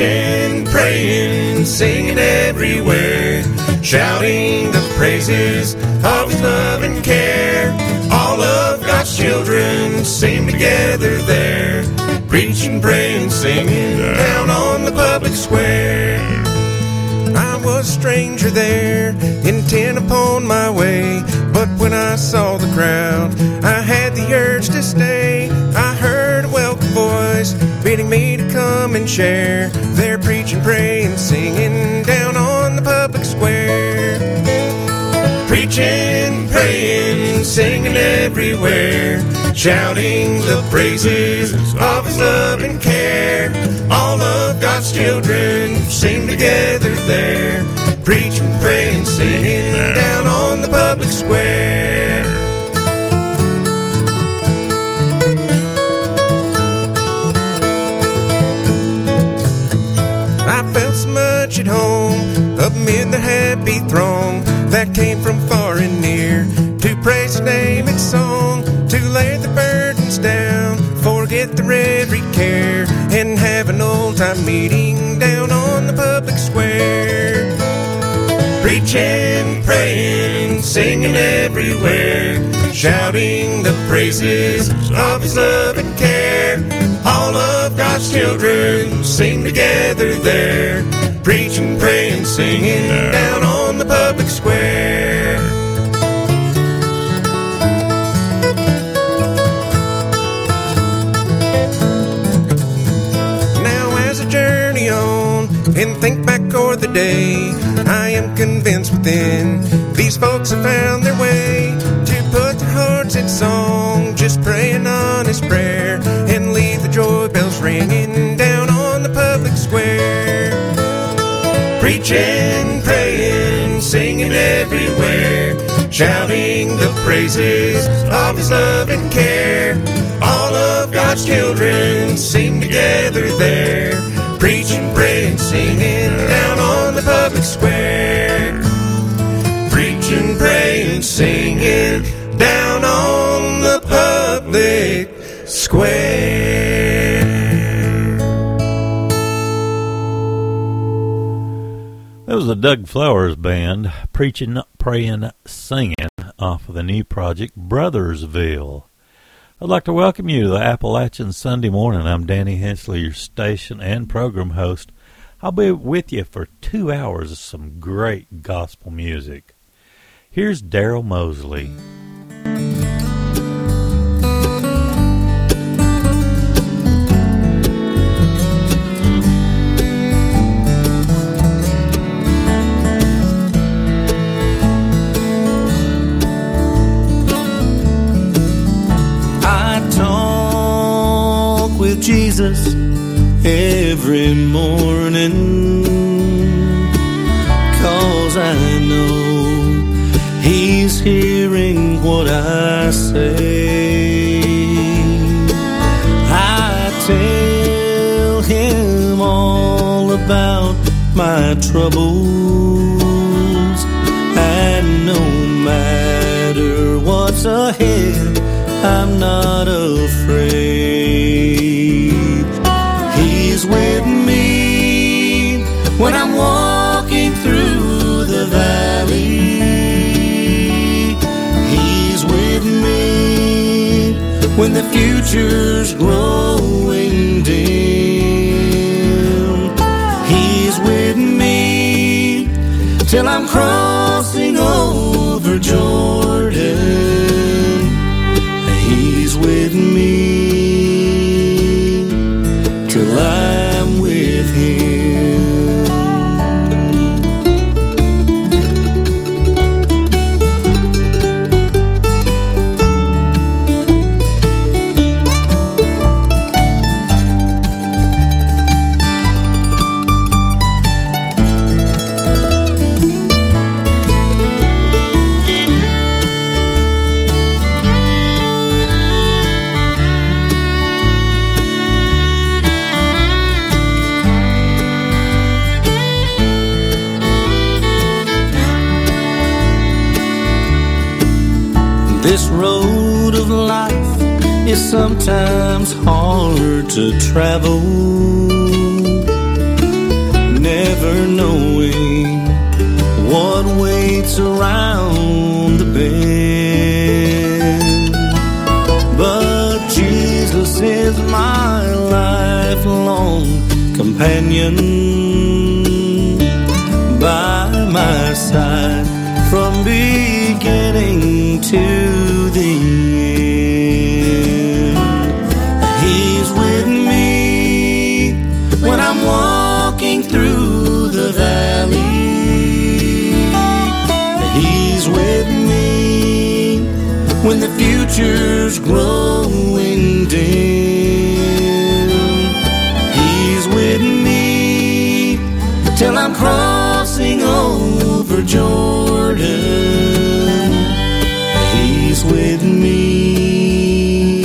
preaching, praying, singing everywhere, shouting the praises of His love and care. All of God's children sing together there, preaching, praying, singing down on the public square. I was a stranger there, intent upon my way. But when I saw the crowd, I had the urge to stay. Bidding me to come and share. They're preaching, praying, singing down on the public square. Preaching, praying, singing everywhere, shouting the praises of His love and care. All of God's children sing together there, preaching, praying, singing down on the public square. Throng that came from far and near to praise His name in song, to lay the burdens down, forget the every care, and have an old time meeting Preaching, praying, singing everywhere, shouting the praises of His love and care. All of God's children sing together there, preaching, praying, singing down on the public square. Think back o'er the day, I am convinced within. These folks have found their way to put their hearts in song, just pray an honest prayer and leave the joy bells ringing down on the public square. Preaching, praying, singing everywhere, shouting the praises of His love and care. All of God's children sing together there, preaching, praying, singing down on the public square. Preaching, praying, singing down on the public square. That was the Doug Flowers Band preaching, praying, singing off of the new project Brothersville. I'd like to welcome you to the Appalachian Sunday morning. I'm Danny Hensley, your station and program host. I'll be with you for two hours of some great gospel music. Here's Daryl Mosley. With Jesus every morning. Cause I know He's hearing what I say. I tell Him all about my troubles. And no matter what's ahead, I'm not afraid. The future's growing dim. He's with me till I'm crossing times hard to travel, never knowing what waits around the bend. But Jesus is my lifelong companion by my side from beginning to future's growing dim. He's with me till I'm crossing over Jordan. He's with me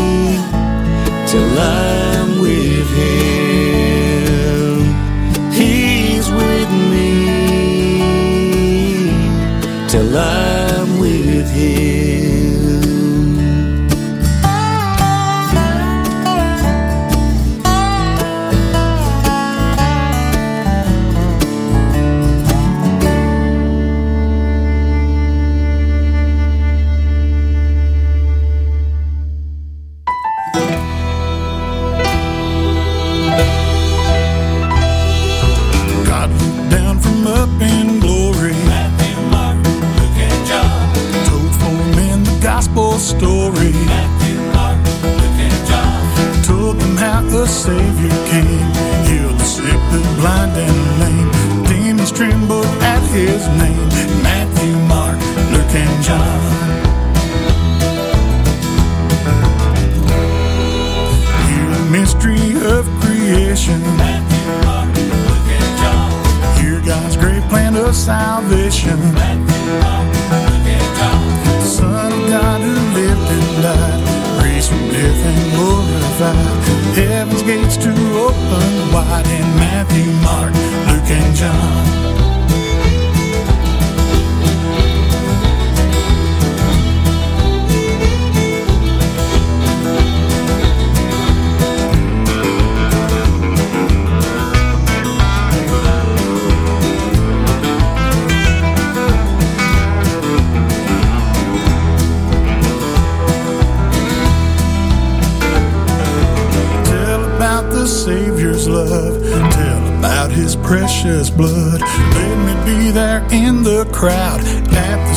till I'm with him.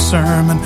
sermon.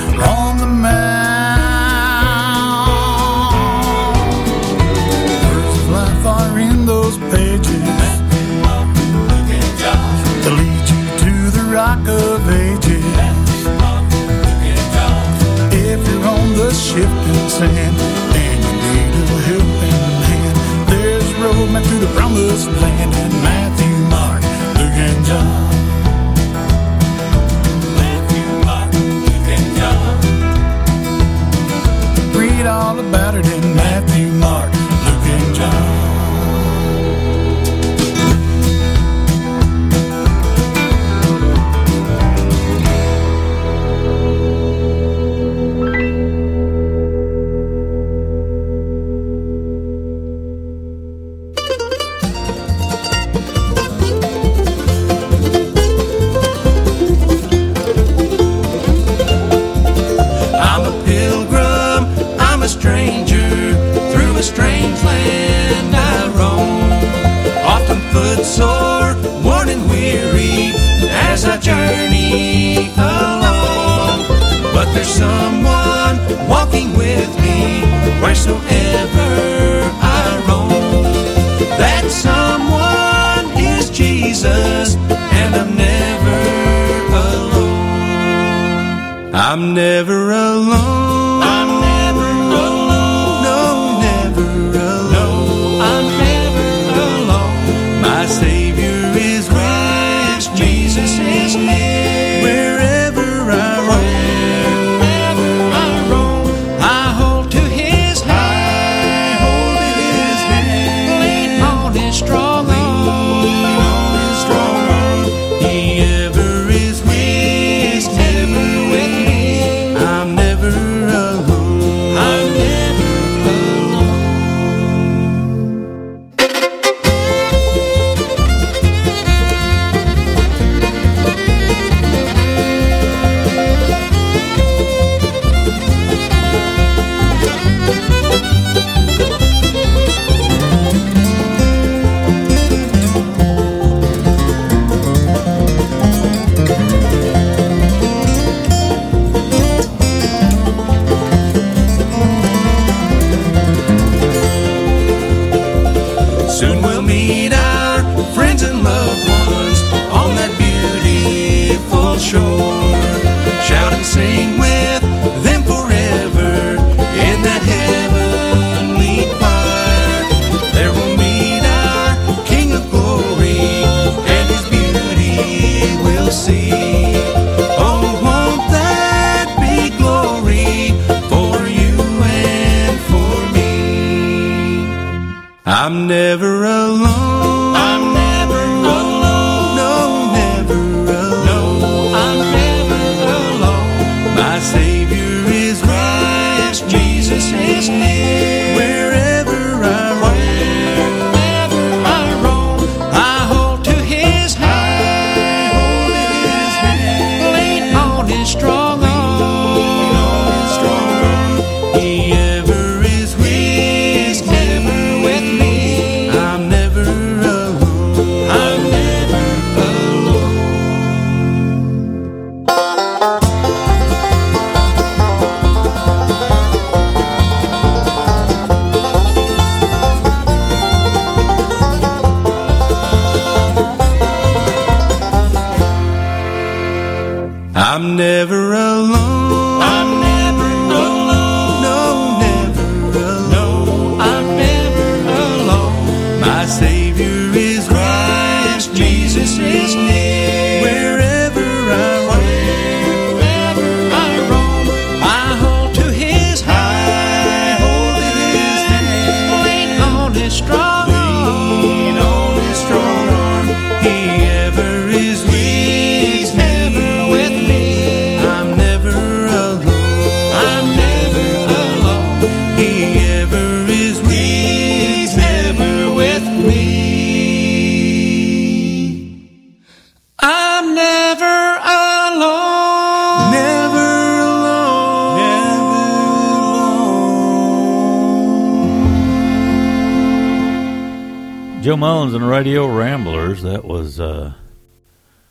That was uh,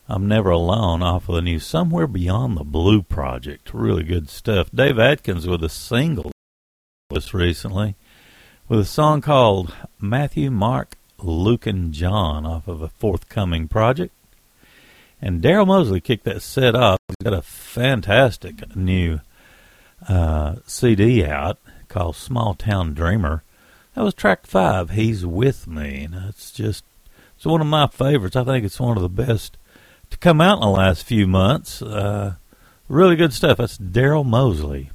I'm Never Alone off of the new Somewhere Beyond the Blue project. Really good stuff. Dave Adkins with a single was recently with a song called Matthew, Mark, Luke, and John off of a forthcoming project. And Daryl Mosley kicked that set off. He's got a fantastic new uh, CD out called Small Town Dreamer. That was track five. He's with me, and it's just it's one of my favorites. I think it's one of the best to come out in the last few months. Uh, really good stuff. That's Daryl Mosley.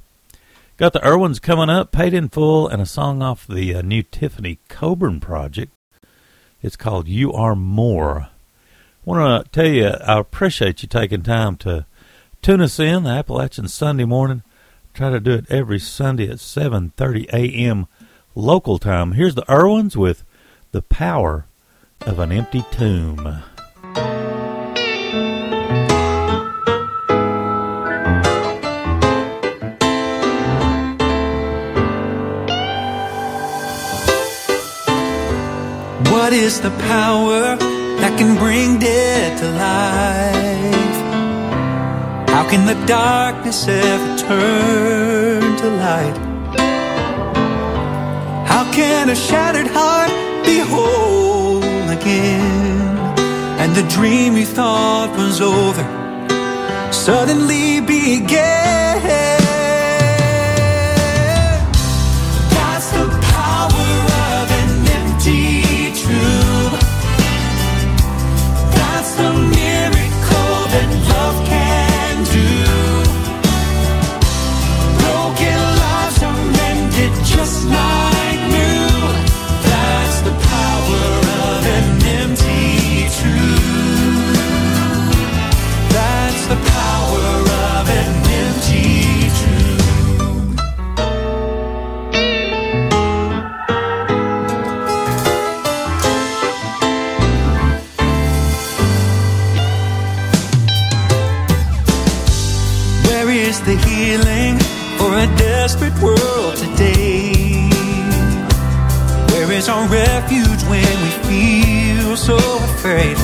Got the Erwins coming up, paid in full, and a song off the uh, new Tiffany Coburn project. It's called "You Are More." Want to tell you, I appreciate you taking time to tune us in the Appalachian Sunday morning. Try to do it every Sunday at 7:30 a.m. local time. Here's the Erwins with "The Power of an Empty Tomb." What is the power that can bring dead to life? How can the darkness ever turn to light? How can a shattered heart be whole And the dream you thought was over suddenly began. World today? Where is our refuge when we feel so afraid?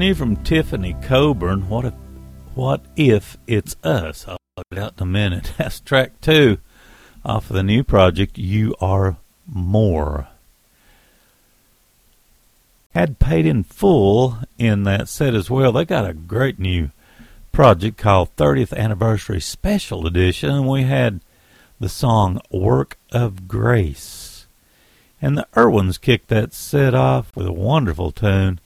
new from Tiffany Coburn. What if, what if it's us? I'll get out in a minute. That's track two off of the new project. You are more. Had paid in full in that set as well. They got a great new project called 30th Anniversary Special Edition. And we had the song Work of Grace. And the Erwins kicked that set off with a wonderful tune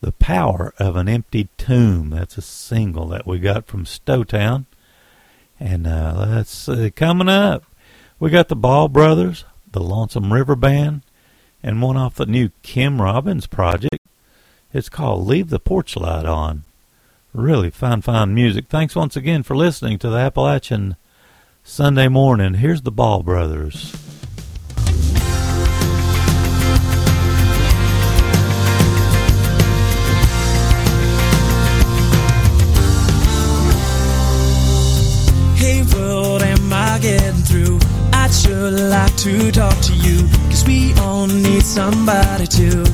the Power of an Empty Tomb. That's a single that we got from Stowtown. And uh, let's see, coming up, we got the Ball Brothers, the Lonesome River Band, and one off the new Kim Robbins project. It's called Leave the Porch Light On. Really fine, fine music. Thanks once again for listening to the Appalachian Sunday morning. Here's the Ball Brothers. getting through. I'd sure like to talk to you, cause we all need somebody to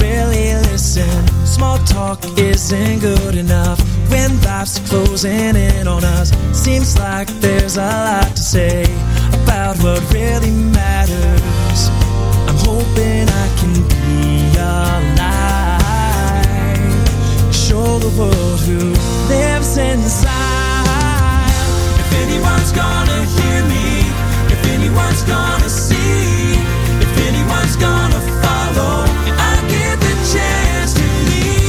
really listen. Small talk isn't good enough when life's closing in on us. Seems like there's a lot to say about what really matters. I'm hoping I can be your light, show the world who lives inside. If anyone's gonna hear me, if anyone's gonna see, if anyone's gonna follow, I get the chance to lead.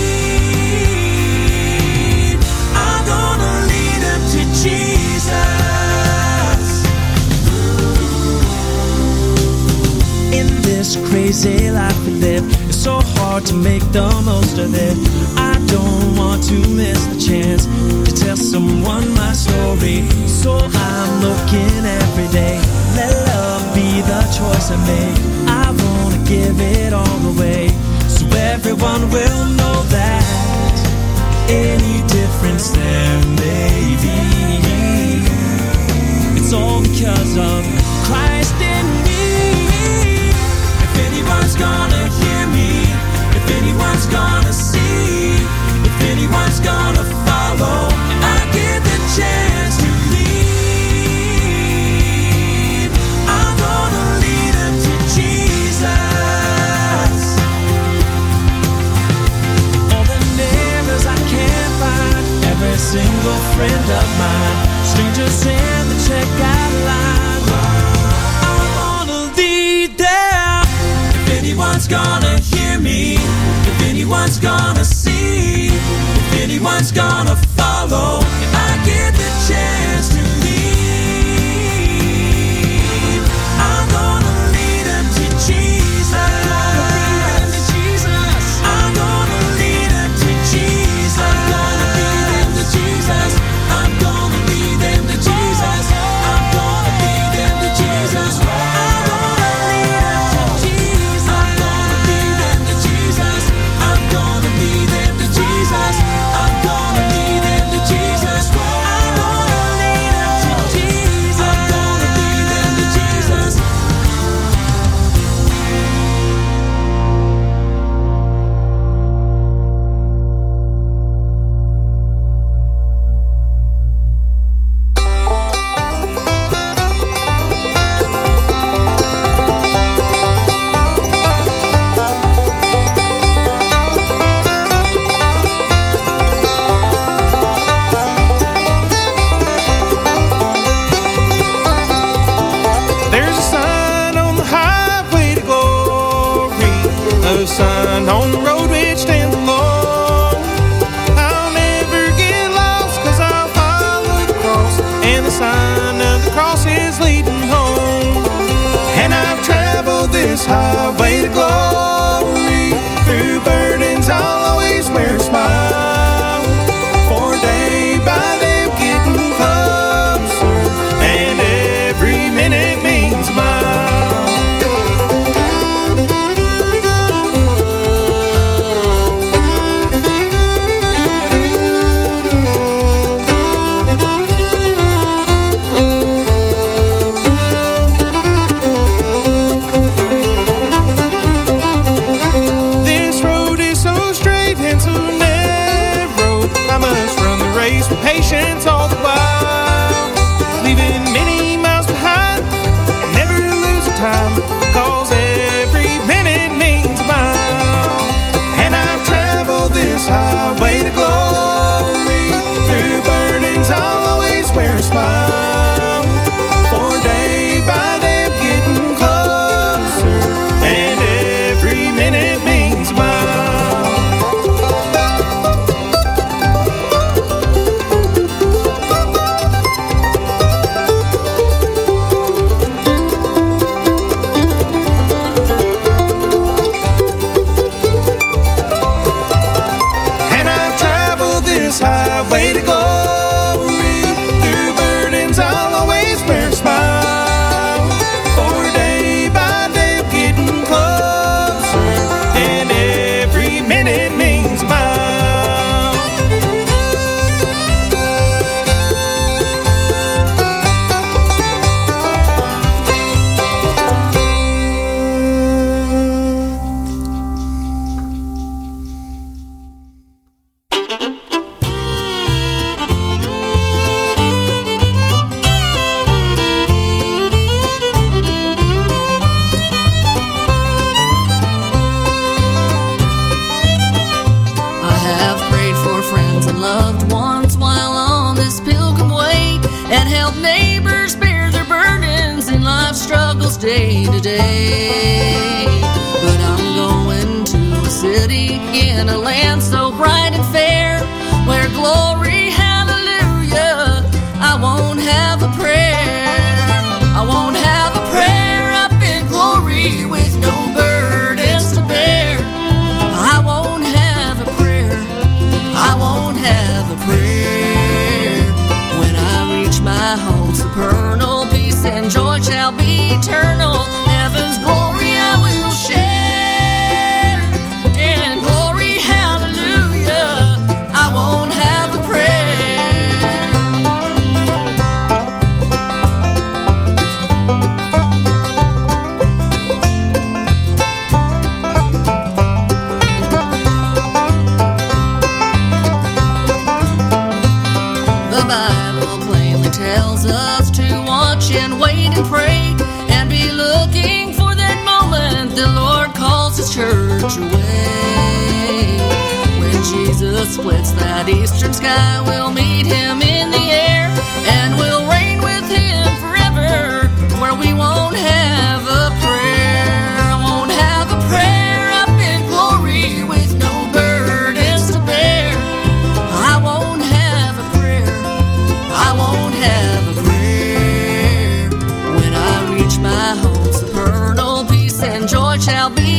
I'm gonna lead them to Jesus. In this crazy life we live, it's so hard to make the most of it. Don't want to miss the chance to tell someone my story. So I'm looking every day. Let love be the choice I make. I wanna give it all away. So everyone will know that any difference there may be. It's all because of Christ in me. If anyone's gonna hear me, if anyone's gonna see, anyone's gonna follow, I get the chance to lead. I'm gonna lead them to Jesus. All the neighbors I can't find, every single friend of mine, strangers in the checkout line. I wanna lead them. If anyone's gonna hear me, if anyone's gonna see, anyone's gonna follow, savai ko shall be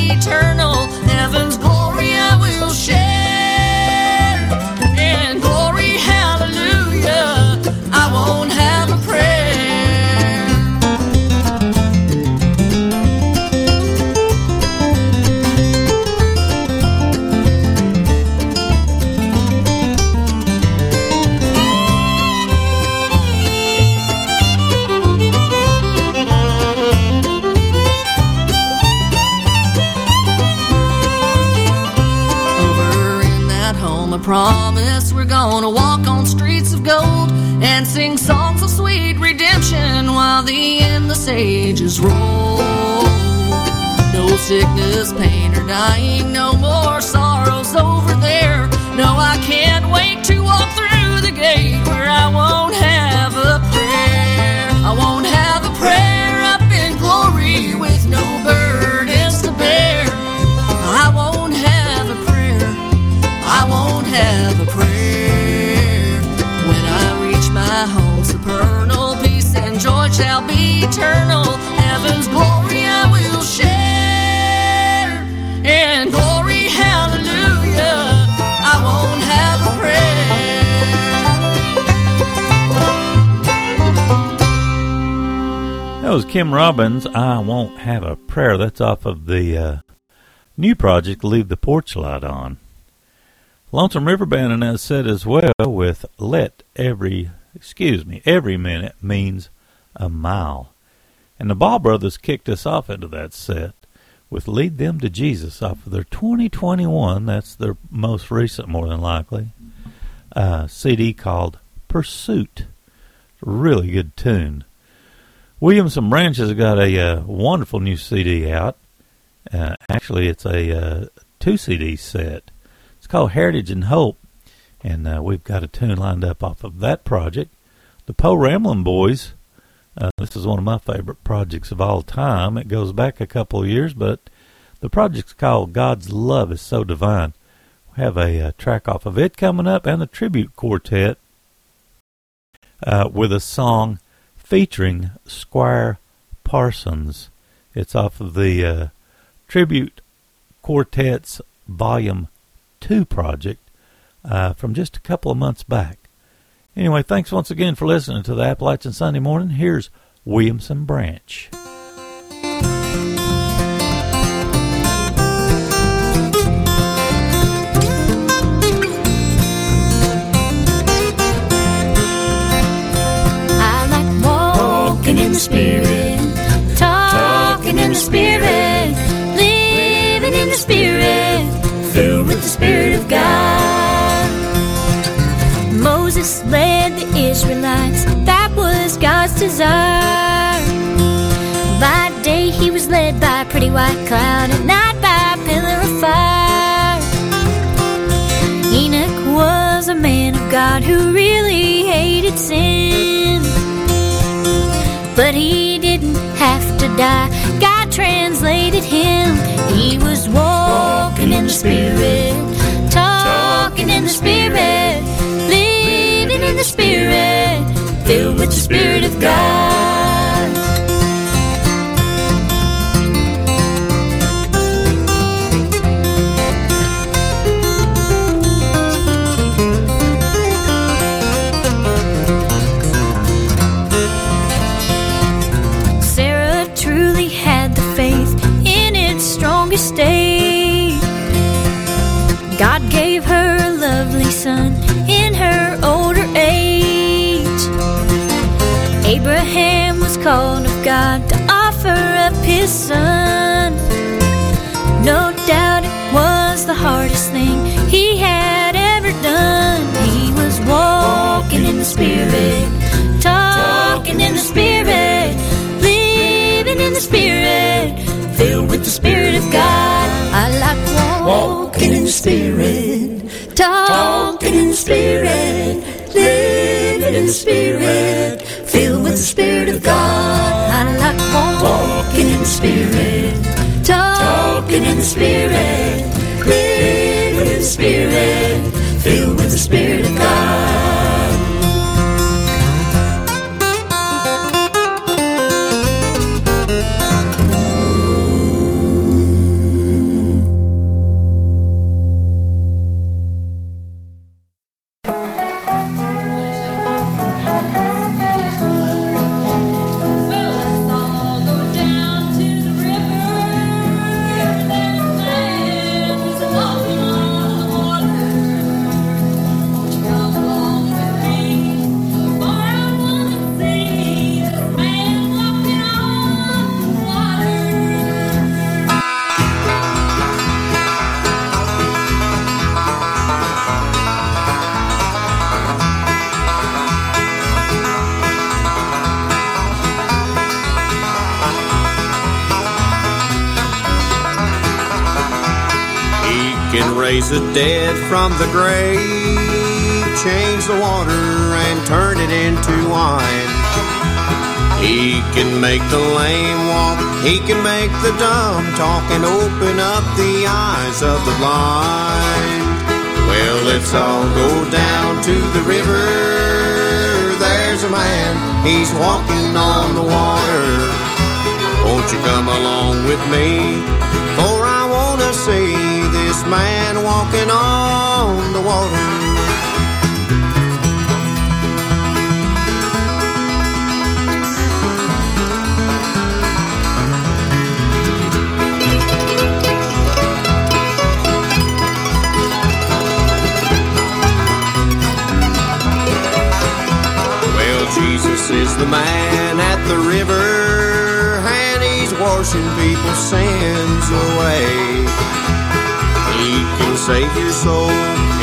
Kim Robbins. I won't have a prayer. That's off of the uh, new project, Leave the Porch Light On. Lonesome River Band, and as said as well, with Let Every, excuse me, Every Minute Means a Mile. And the Ball Brothers kicked us off into that set with Lead Them to Jesus off of their 2021, that's their most recent, more than likely, uh, CD called Pursuit. Really good tune. Williamson Branch has got a uh, wonderful new CD out. Uh, actually, it's a uh, two CD set. It's called Heritage and Hope, and uh, we've got a tune lined up off of that project. The Poe Ramblin' Boys. Uh, this is one of my favorite projects of all time. It goes back a couple of years, but the project's called God's Love is So Divine. We have a, uh track off of it coming up, and the tribute quartet uh, with a song featuring Squire Parsons. It's off of the uh, Tribute Quartet's Volume 2 project uh, from just a couple of months back. Anyway, thanks once again for listening to the Appalachian Sunday Morning. Here's Williamson Branch. Walking in the spirit, talking in the spirit, living in the spirit, filled with the spirit of God. Moses led the Israelites, that was God's desire. By day he was led by a pretty white cloud, at night by a pillar of fire. Enoch was a man of God who really hated sin. But he didn't have to die God translated him. He was walking in the Spirit, talking in the Spirit, living in the Spirit, filled with the Spirit of God. His son. No doubt it was the hardest thing he had ever done. He was walking in the Spirit, talking in the Spirit, living in the Spirit, filled with the Spirit of God. I like walking in the Spirit, talking in the Spirit, living in the Spirit, filled with the Spirit of God. Walking in the Spirit, talking in the Spirit, living in the Spirit, from the grave, change the water and turn it into wine. He can make the lame walk, he can make the dumb talk and open up the eyes of the blind. Well, let's all go down to the river. There's a man, he's walking on the water. Won't you come along with me? For I want to see this man walking on the water. Well, Jesus is the man at the river, and he's washing people's sins away. He can save your soul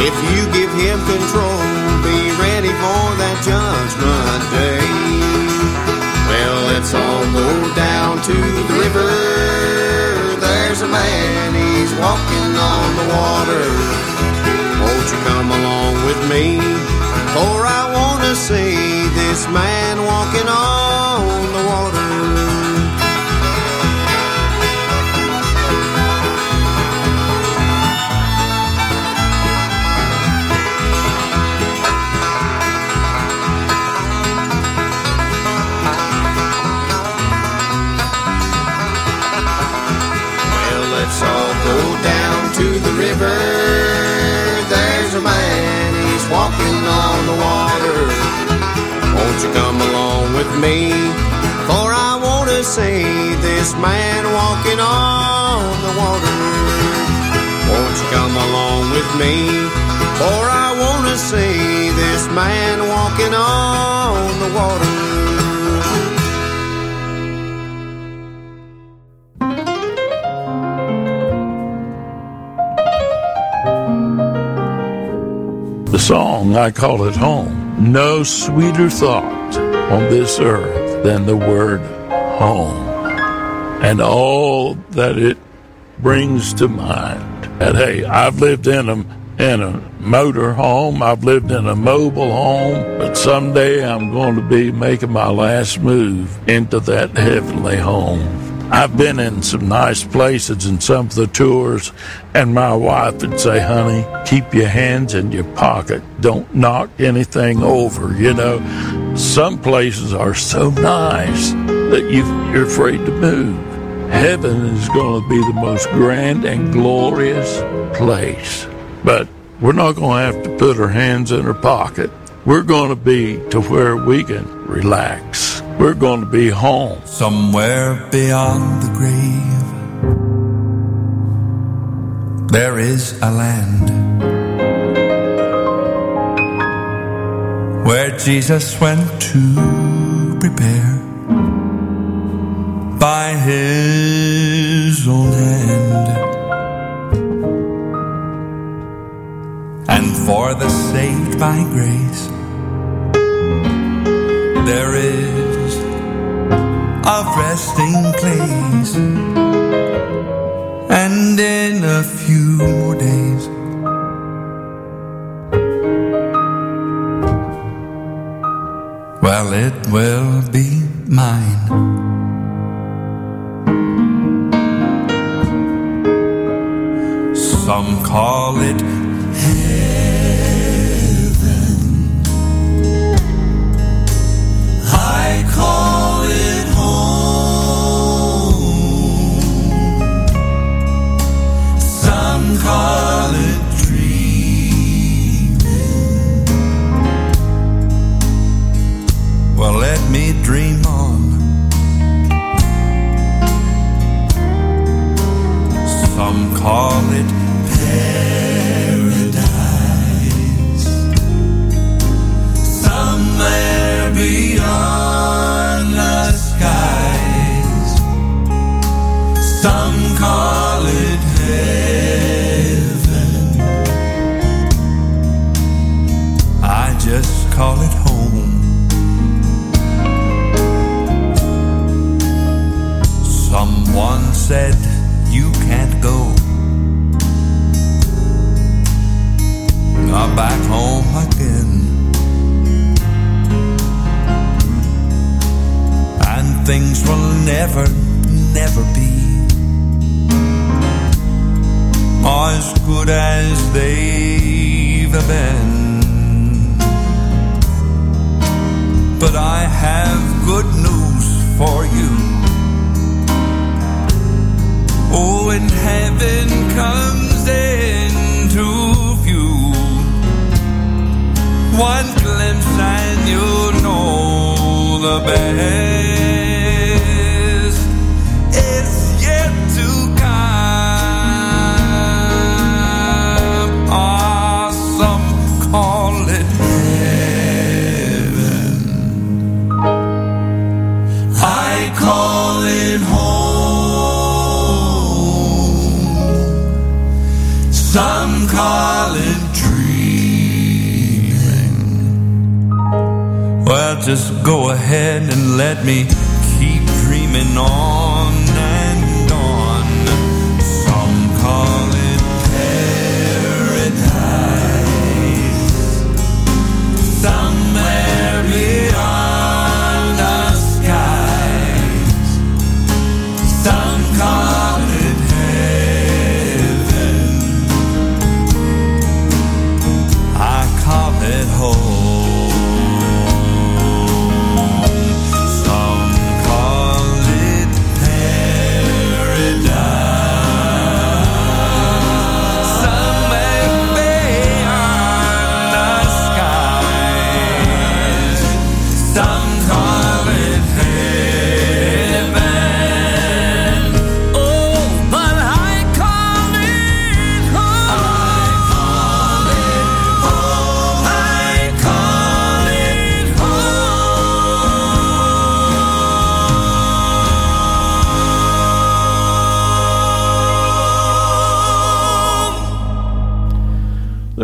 if you give him control. Be ready for that judgment day. Well, let's all go down to the river. There's a man, he's walking on the water. Won't you come along with me? For I want to see this man walking on the water. Me? For I want to see this man walking on the water. Won't you come along with me? For I want to see this man walking on the water. The song, I call it home. No sweeter thought on this earth than the word home and all that it brings to mind. And hey, I've lived in a, in a motor home, I've lived in a mobile home, but someday I'm going to be making my last move into that heavenly home. I've been in some nice places in some of the tours, and my wife would say, honey, keep your hands in your pocket. Don't knock anything over, you know. Some places are so nice that you, you're afraid to move. Heaven is going to be the most grand and glorious place. But we're not going to have to put our hands in our pocket. We're going to be to where we can relax. We're going to be home. Somewhere beyond the grave, there is a land where Jesus went to prepare by his own hand. And for the saved by grace, there is a resting place. And in a few more days, well, it will be mine. Some call it heaven. I call it home. Some call it let me dream on. Some call it paradise. Somewhere beyond said you can't go. Not back home again. and things will never, never be as good as they've been. But I have good news for you. Oh, when heaven comes into view, one glimpse and you'll know the best go ahead and let me keep dreaming on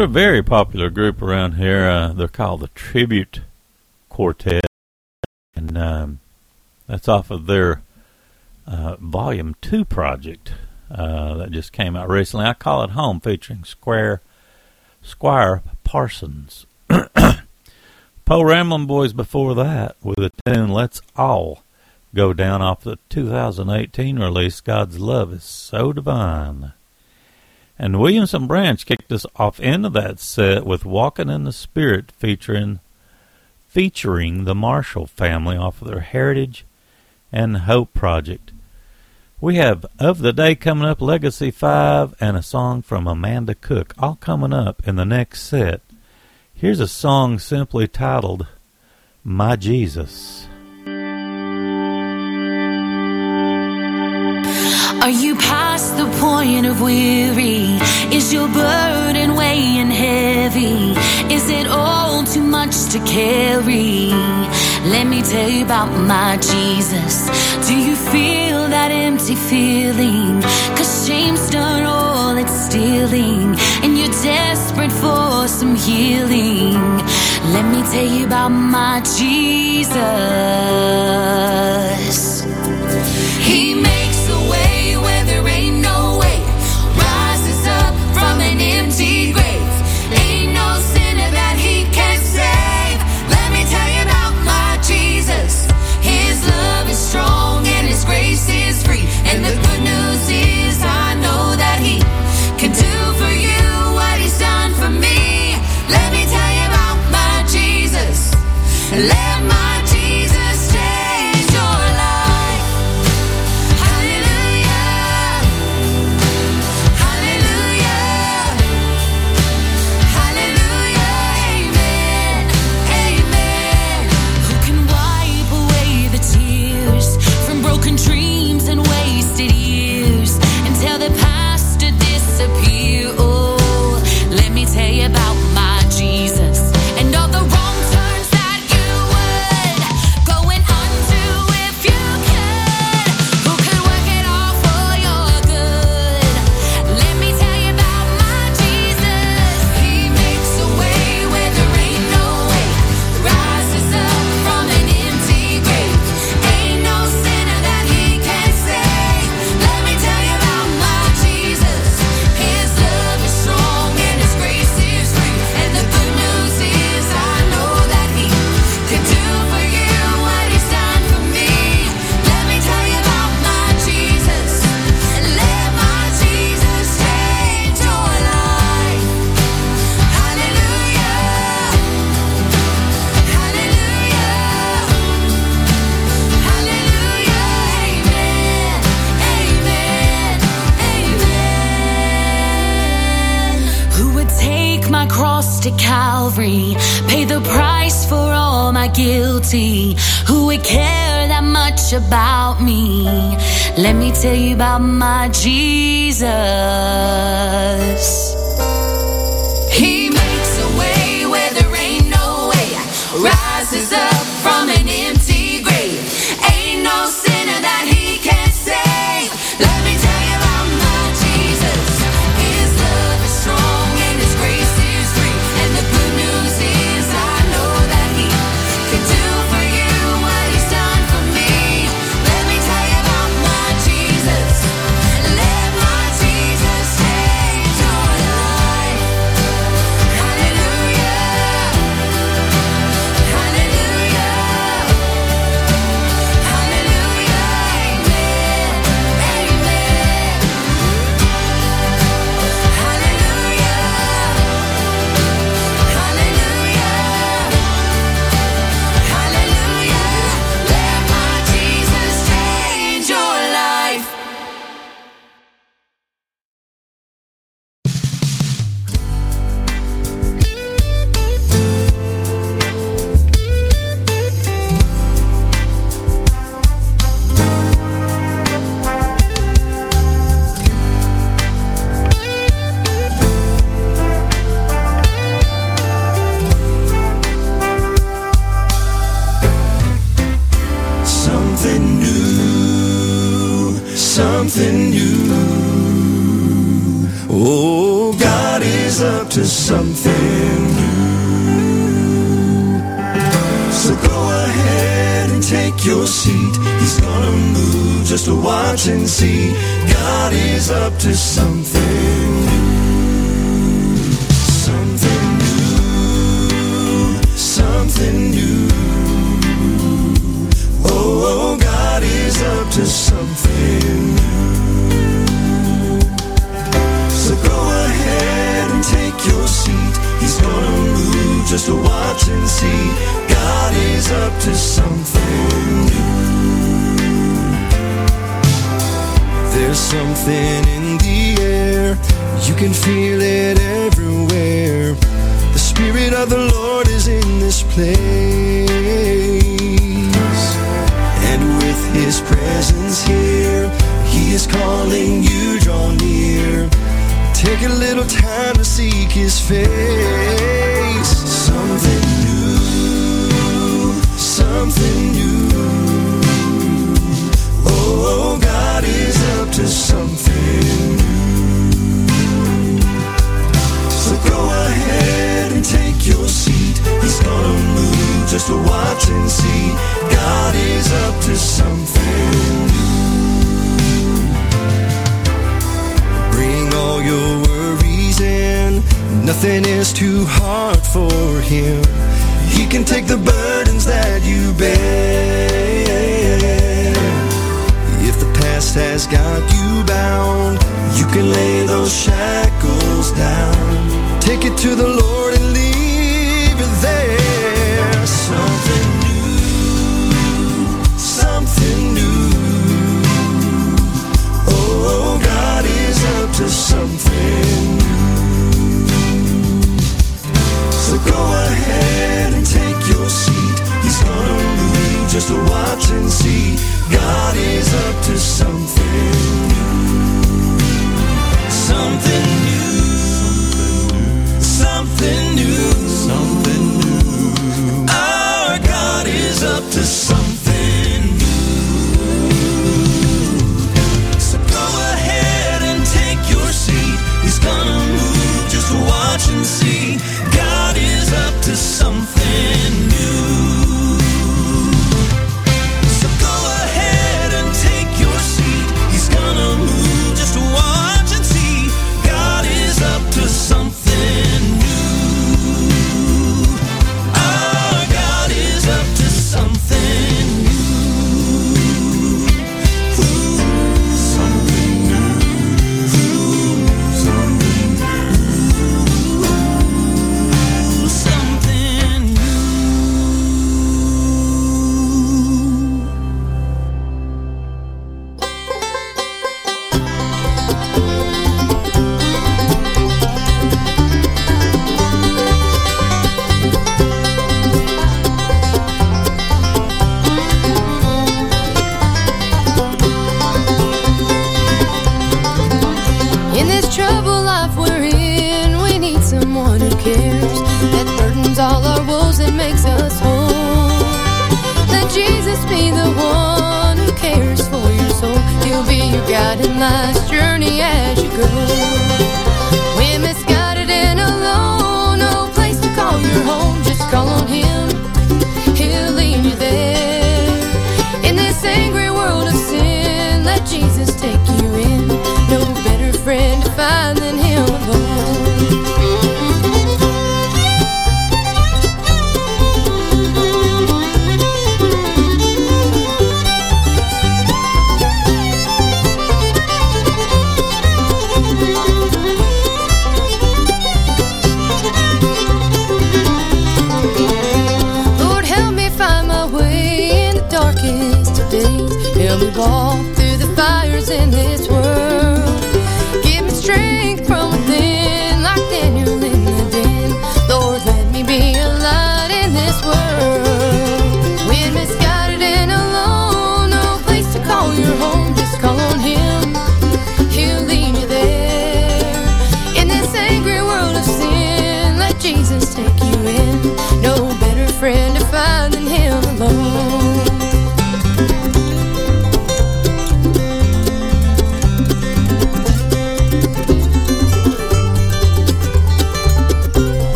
They're a very popular group around here. Uh, they're called the Tribute Quartet, and um, that's off of their uh, Volume Two project uh, that just came out recently. I call it Home, featuring Square Squire Parsons. Poe Ramblin' Boys before that with the tune Let's All Go Down off the 2018 release God's Love is So Divine. And Williamson Branch kicked us off into that set with Walking in the Spirit featuring featuring the Marshall family off of their Heritage and Hope project. We have Of the Day coming up, Legacy 5, and a song from Amanda Cook, all coming up in the next set. Here's a song simply titled My Jesus. Are you past the point of weary? Is your burden weighing heavy? Is it all too much to carry? Let me tell you about my Jesus. Do you feel that empty feeling? Cause shame's done all it's stealing, and you're desperate for some healing. Let me tell you about my Jesus. place. And with his presence here, he is calling you draw near. Take a little time to seek his face. Nothing is too hard for him. He can take the burdens that you bear. If the past has got you bound, you can lay those shackles down. Take it to the Lord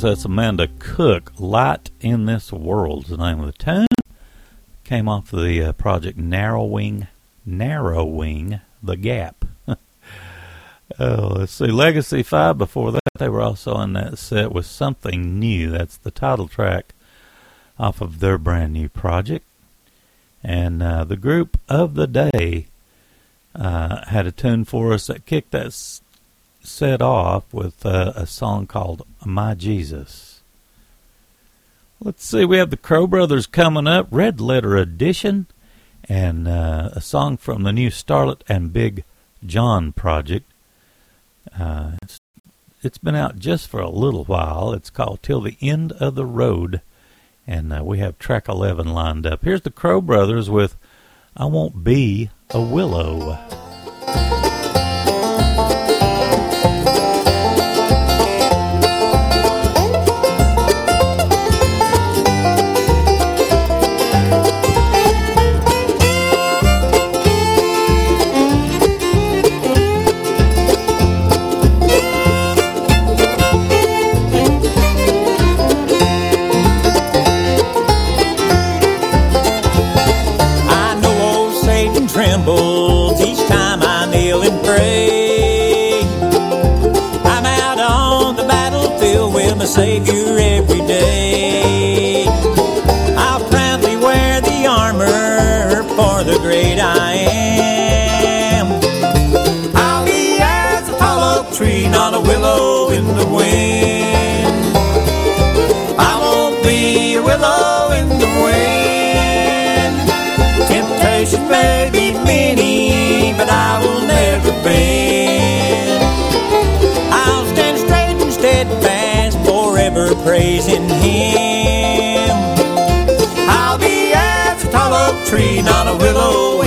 voice. That's Amanda Cook. Light in This World is the name of the tune. Came off the uh, project Narrowing, Narrowing the Gap. oh, let's see. Legacy 5 before that, they were also on that set with Something New. That's the title track off of their brand new project. And uh, the group of the day uh, had a tune for us that kicked that set off with uh, a song called My Jesus. Let's see, we have the Crowe Brothers coming up, Red Letter Edition, and uh, a song from the new Starlett and Big John project. Uh, it's, it's been out just for a little while. It's called Till the End of the Road, and uh, we have track 11 lined up. Here's the Crowe Brothers with I Won't Be a Willow. Trembles each time I kneel and pray. I'm out on the battlefield with my Savior tree, not a willow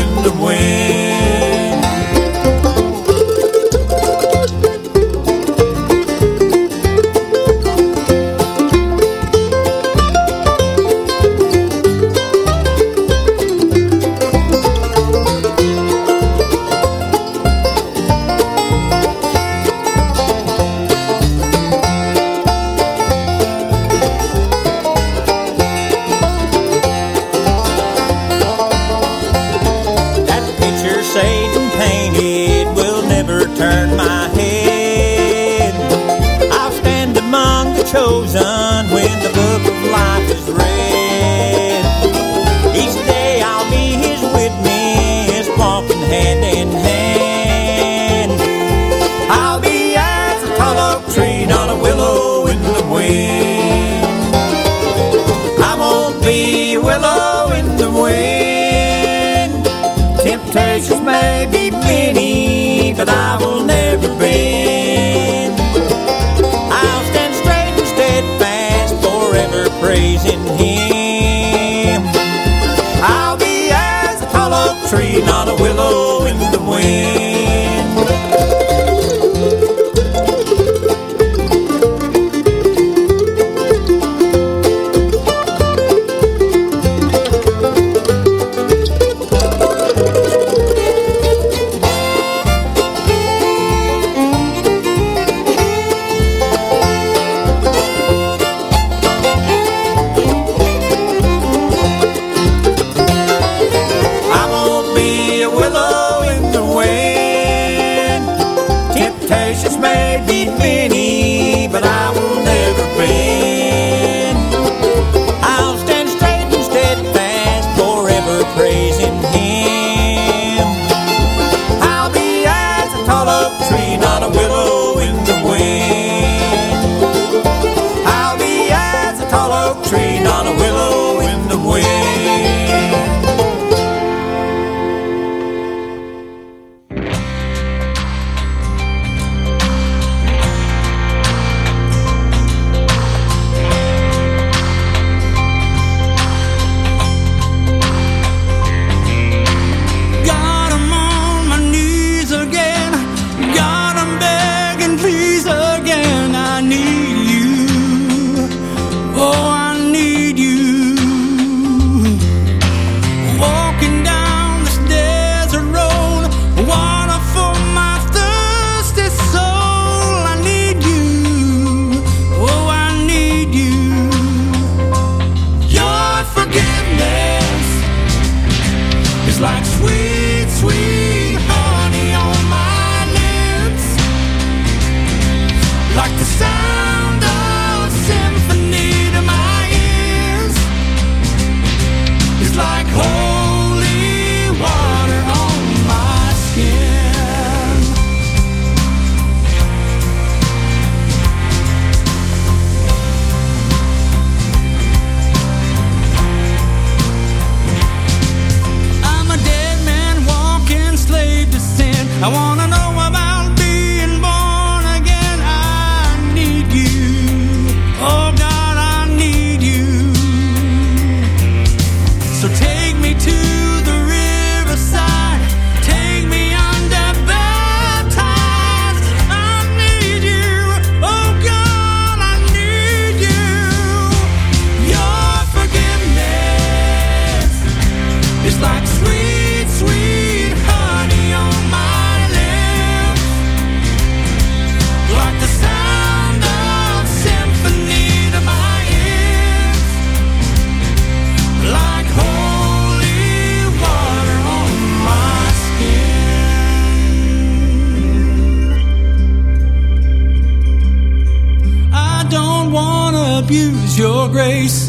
grace.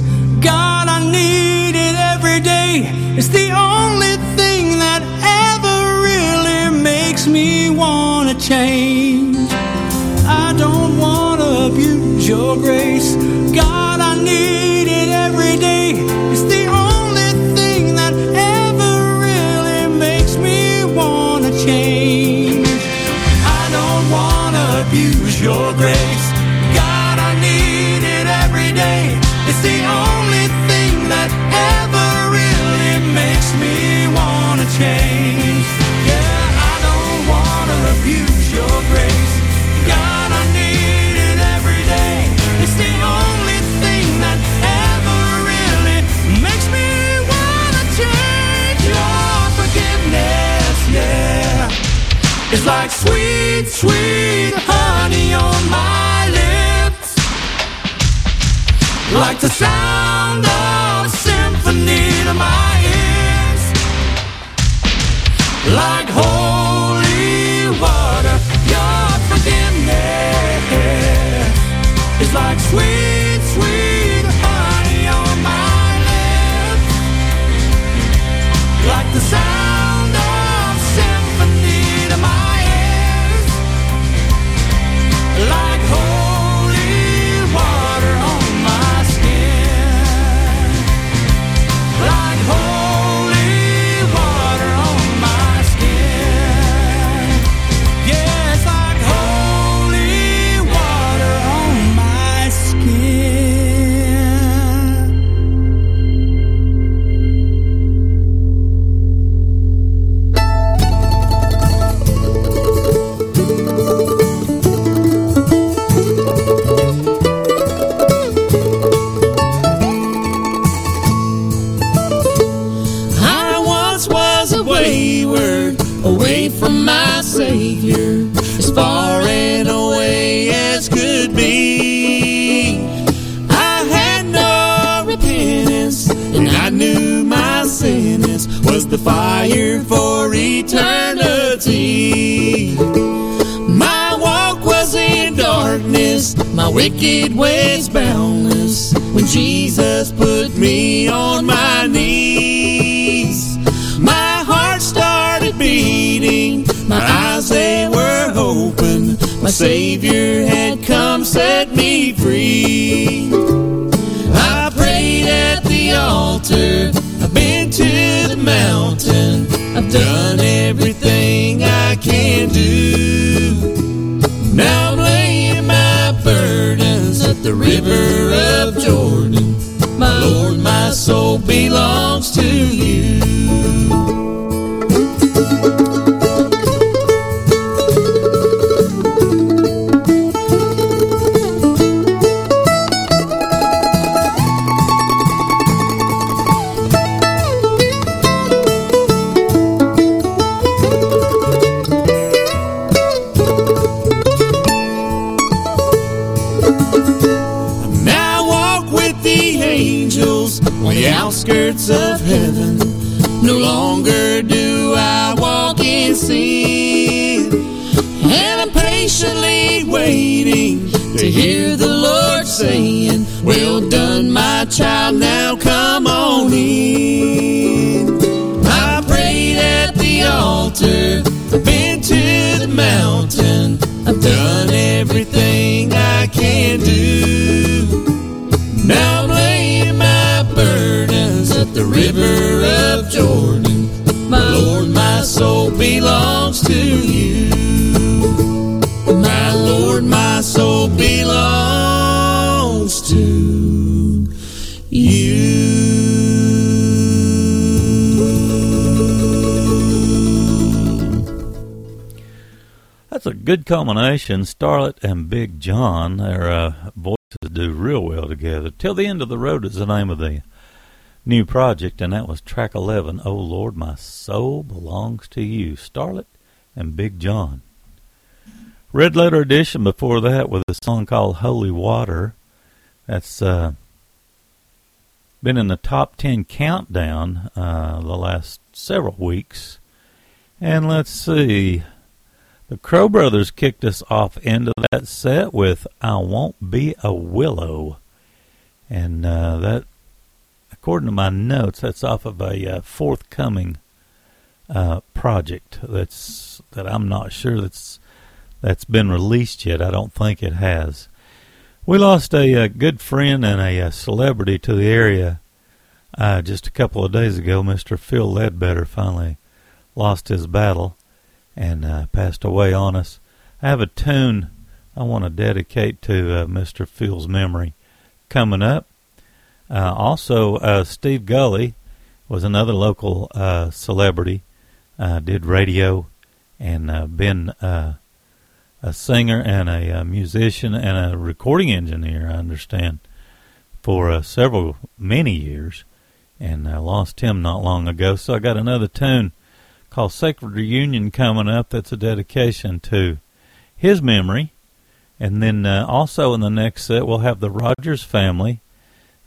on the outskirts of heaven. No longer do I walk in sin, and I'm patiently waiting to hear the Lord saying, Well done, my child, now come on in. I prayed at the altar, been to the mountain Jordan. My Lord, my soul belongs to you. My Lord, my soul belongs to you. That's a good combination. Starlett and Big John, their uh, voices do real well together. Till the end of the road is the name of the new project, and that was track 11, Oh Lord, My Soul Belongs to You. Starlett and Big John. Red Letter Edition before that with a song called Holy Water. That's uh, been in the top 10 countdown uh, the last several weeks. And let's see. The Crowe Brothers kicked us off into that set with I Won't Be a Willow. And uh, that, according to my notes, that's off of a uh, forthcoming uh, project that's that I'm not sure that's that's been released yet. I don't think it has. We lost a, a good friend and a, a celebrity to the area uh, just a couple of days ago. Mr. Phil Ledbetter finally lost his battle and uh, passed away on us. I have a tune I want to dedicate to uh, Mr. Phil's memory coming up. Uh, also, uh, Steve Gulley was another local uh, celebrity, did radio, and been a singer and a, uh musician and a recording engineer, I understand, for uh, several, many years, and I lost him not long ago. So I got another tune called Sacred Reunion coming up that's a dedication to his memory. And then uh, also in the next set, we'll have the Rogers family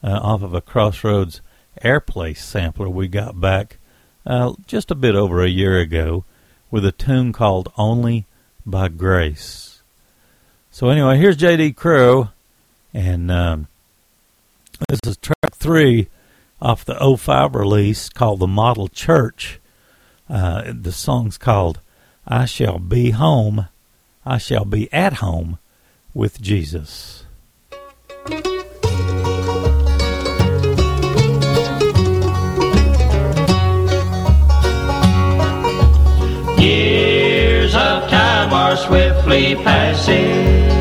uh, off of a Crossroads Airplay sampler we got back uh, just a bit over a year ago with a tune called Only by Grace. So, anyway, here's J.D. Crowe, and um, this is track three off the 05 release called The Model Church. Uh, the song's called I Shall Be Home, I Shall Be at Home with Jesus. Years of time are swiftly passing,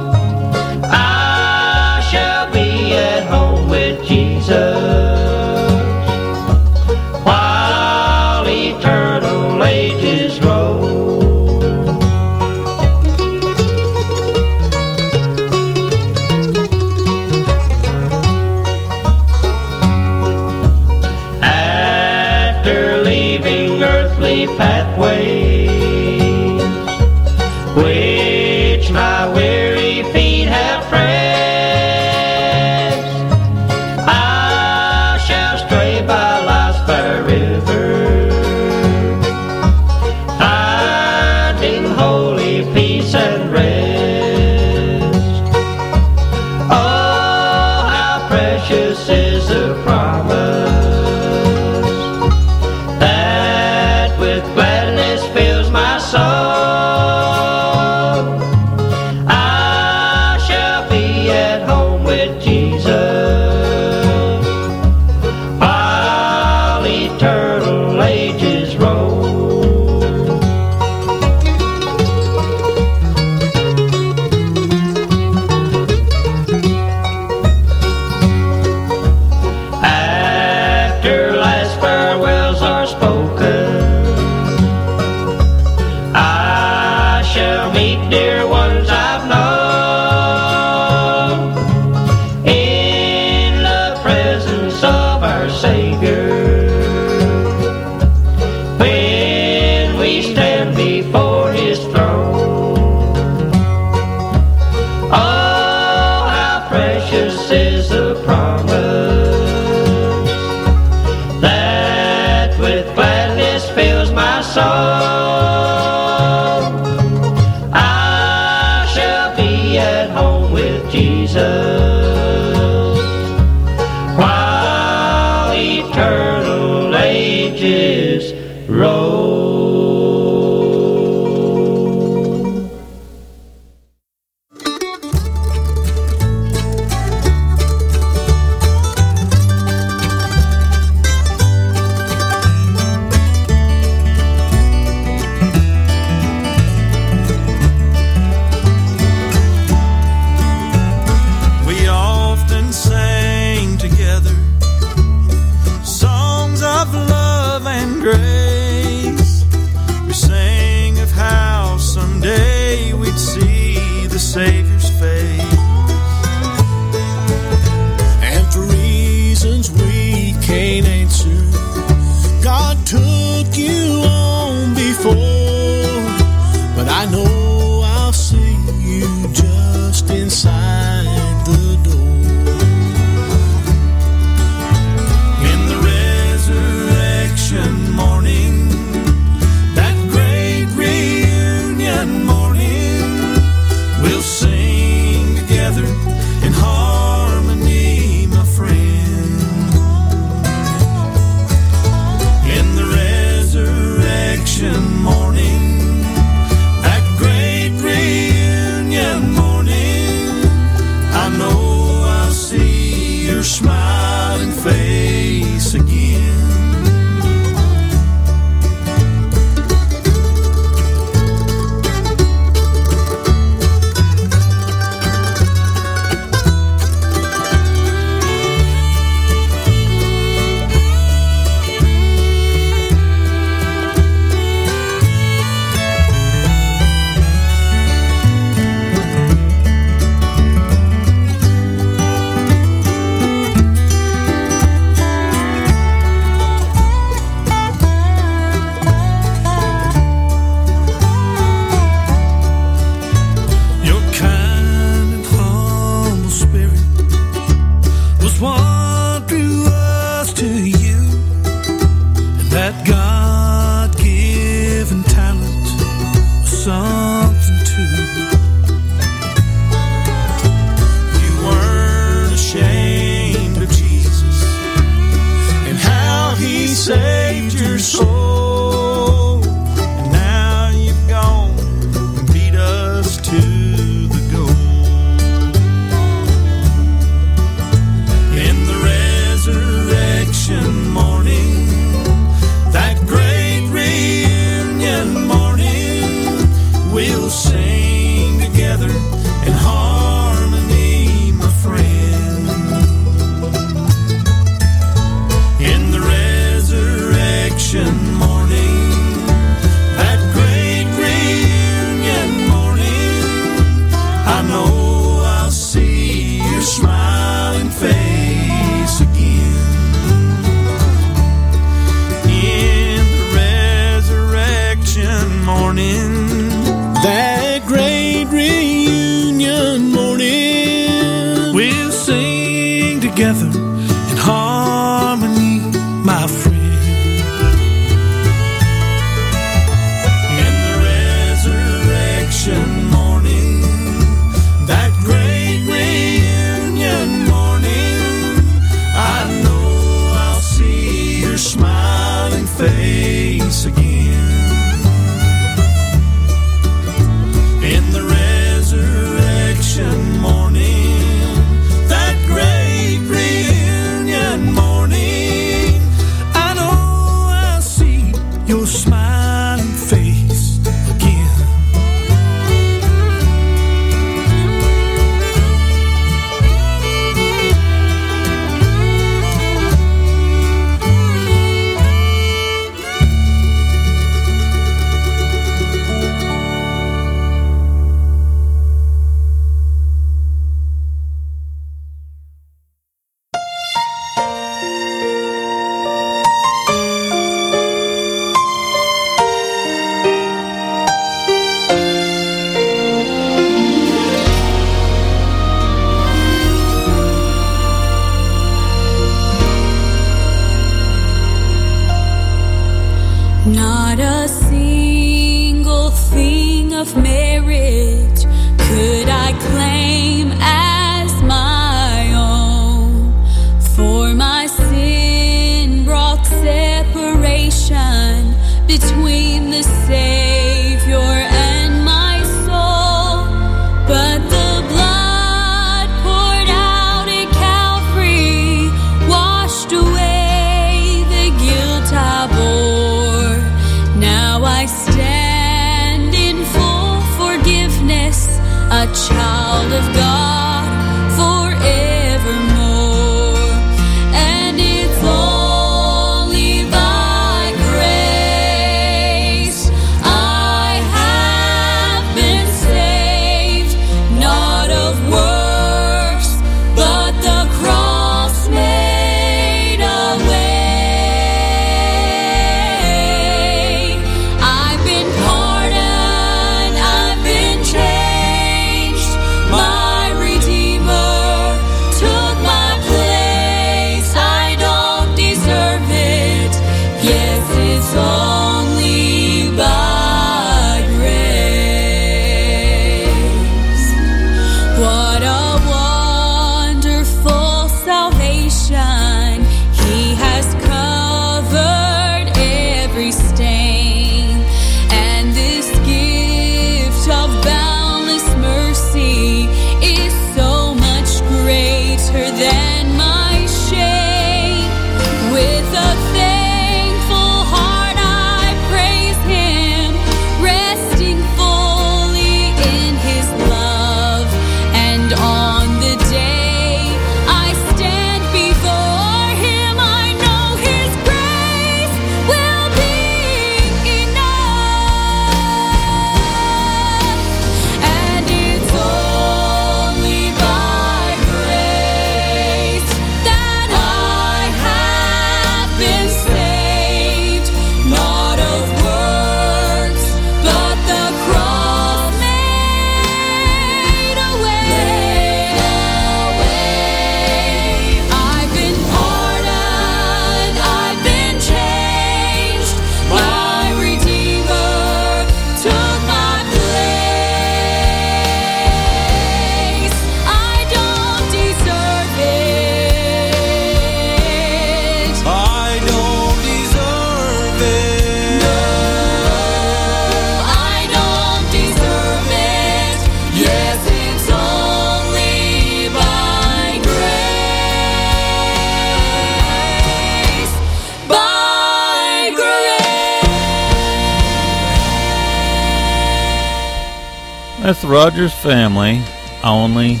Rogers family, only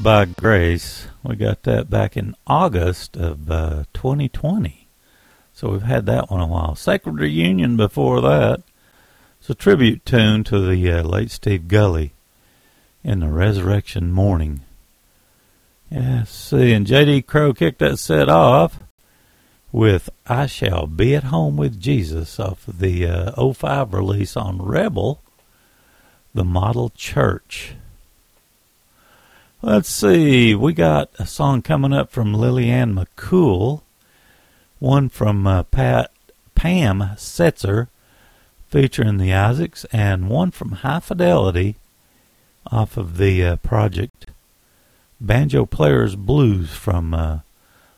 by grace. We got that back in August of uh, 2020. So we've had that one a while. Sacred Reunion before that. It's a tribute tune to the uh, late Steve Gulley in the Resurrection Morning. Yeah, see, and J.D. Crowe kicked that set off with I Shall Be at Home with Jesus off of the uh, 05 release on Rebel, the Model Church. Let's see, we got a song coming up from Lillian McCool, one from uh, Pat Pam Setzer featuring the Isaacs, and one from High Fidelity off of the uh, project Banjo Players Blues from uh,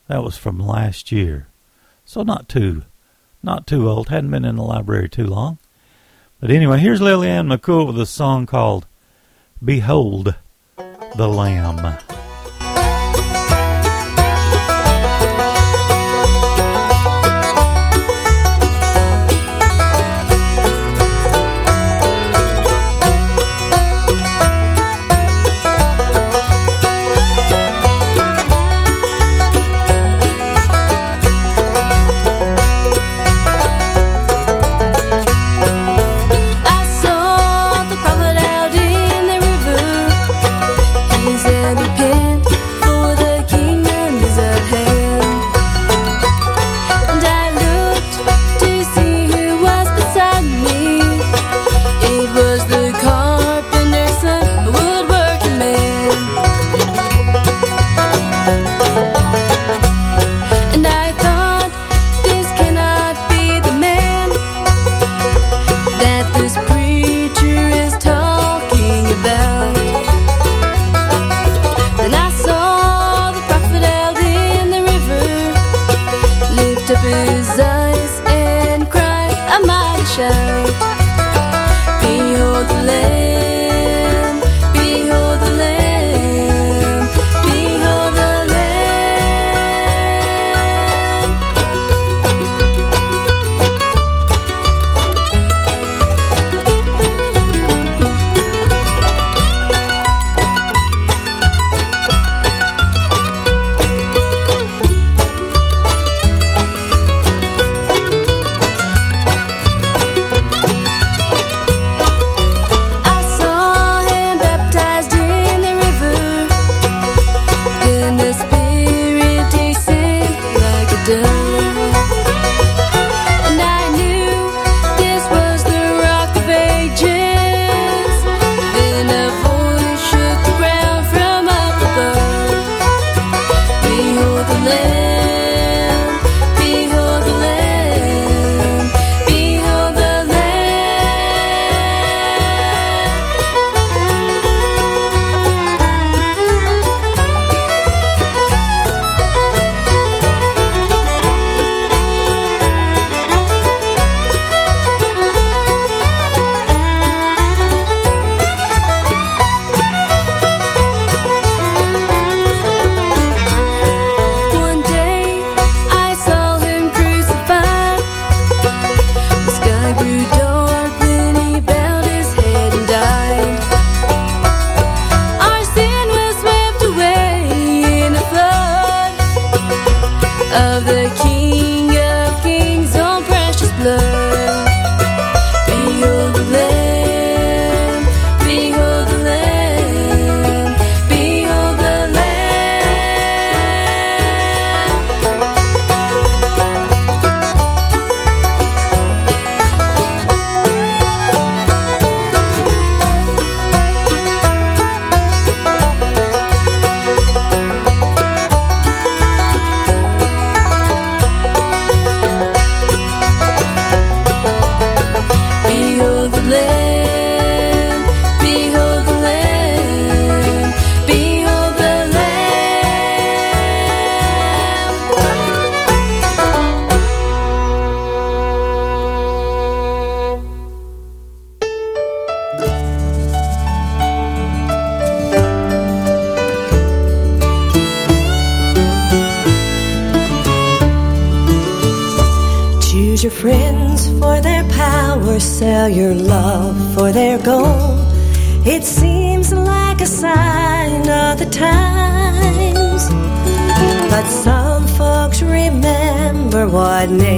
that was from last year. So not too not too old, hadn't been in the library too long. But anyway, here's Lillian McCool with a song called Behold the Lamb.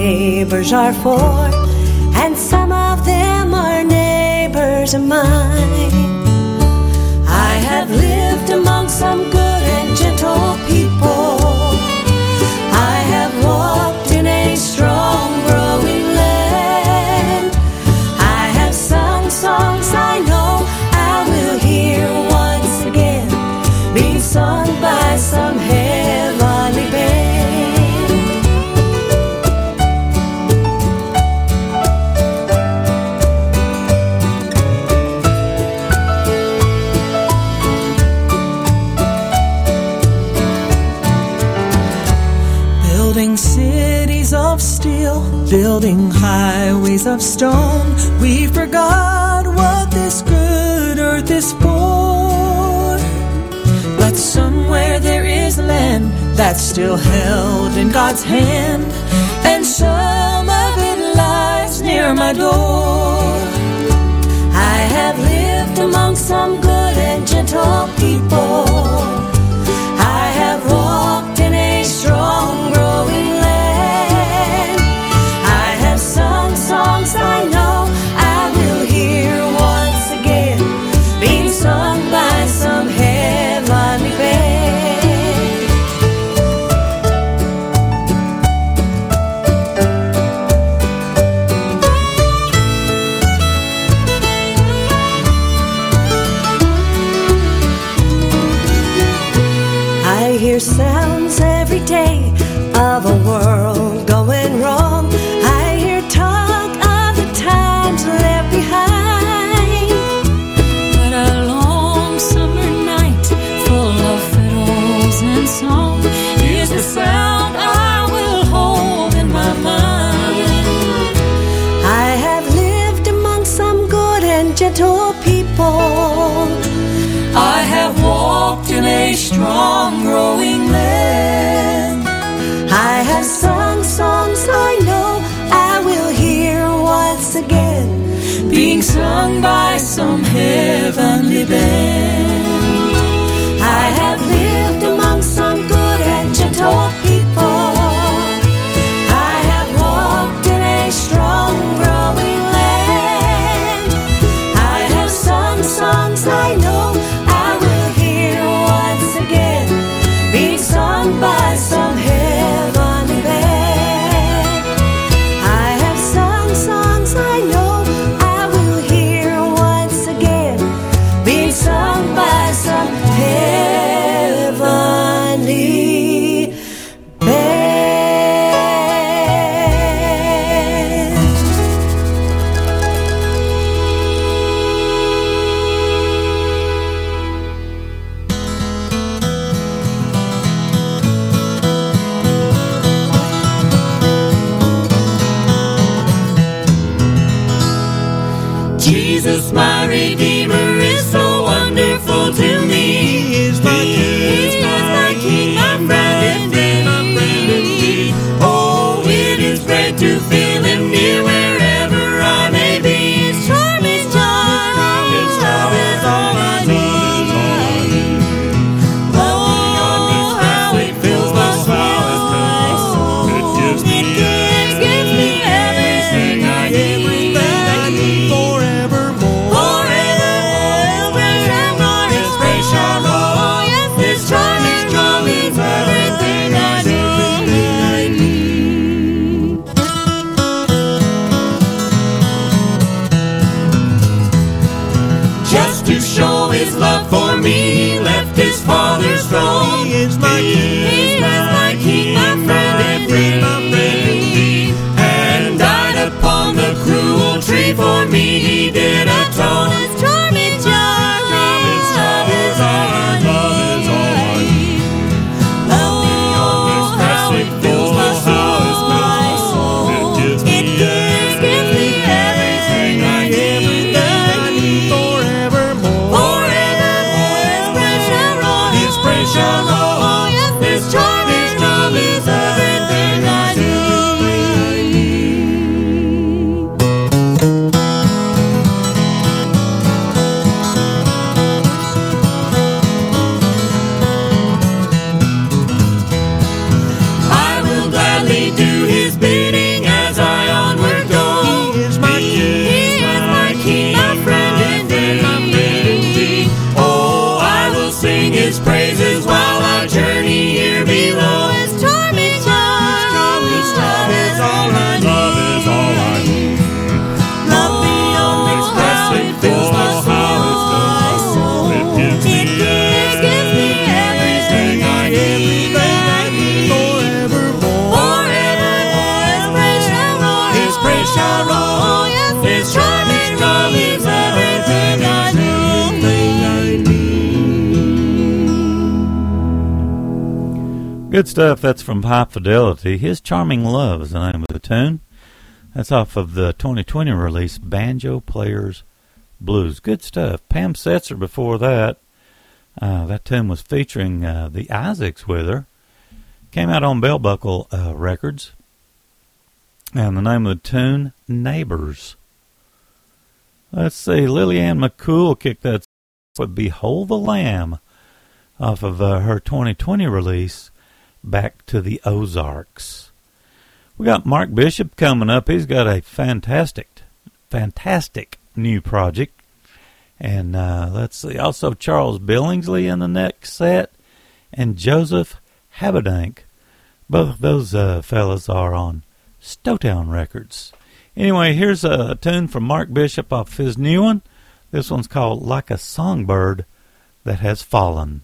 Neighbors are for, and some of them are neighbors of mine. I have lived among some good and gentle people. I have walked in a strong, growing land. I have sung songs I know I will hear once again, being sung building highways of stone. We forgot what this good earth is for. But somewhere there is land that's still held in God's hand, and some of it lies near my door. I have lived among some good and gentle people. I have walked in a strong, growing strong, growing land. I have sung songs I know I will hear once again, being sung by some heavenly band. I have lived among some good and gentle High Fidelity. His Charming Love is the name of the tune. That's off of the 2020 release, Banjo Players Blues. Good stuff. Pam Setzer before that. Uh, that tune was featuring uh, the Isaacs with her. Came out on Bell Buckle uh, Records. And the name of the tune, Neighbors. Let's see. Lillian McCool kicked that with Behold the Lamb off of uh, her 2020 release, Back to the Ozarks. We got Mark Bishop coming up. He's got a fantastic, fantastic new project. And uh, let's see, also Charles Billingsley in the next set, and Joseph Habedank. Both of those uh, fellas are on Stowtown Records. Anyway, here's a, a tune from Mark Bishop off his new one. This one's called Like a Songbird That Has Fallen.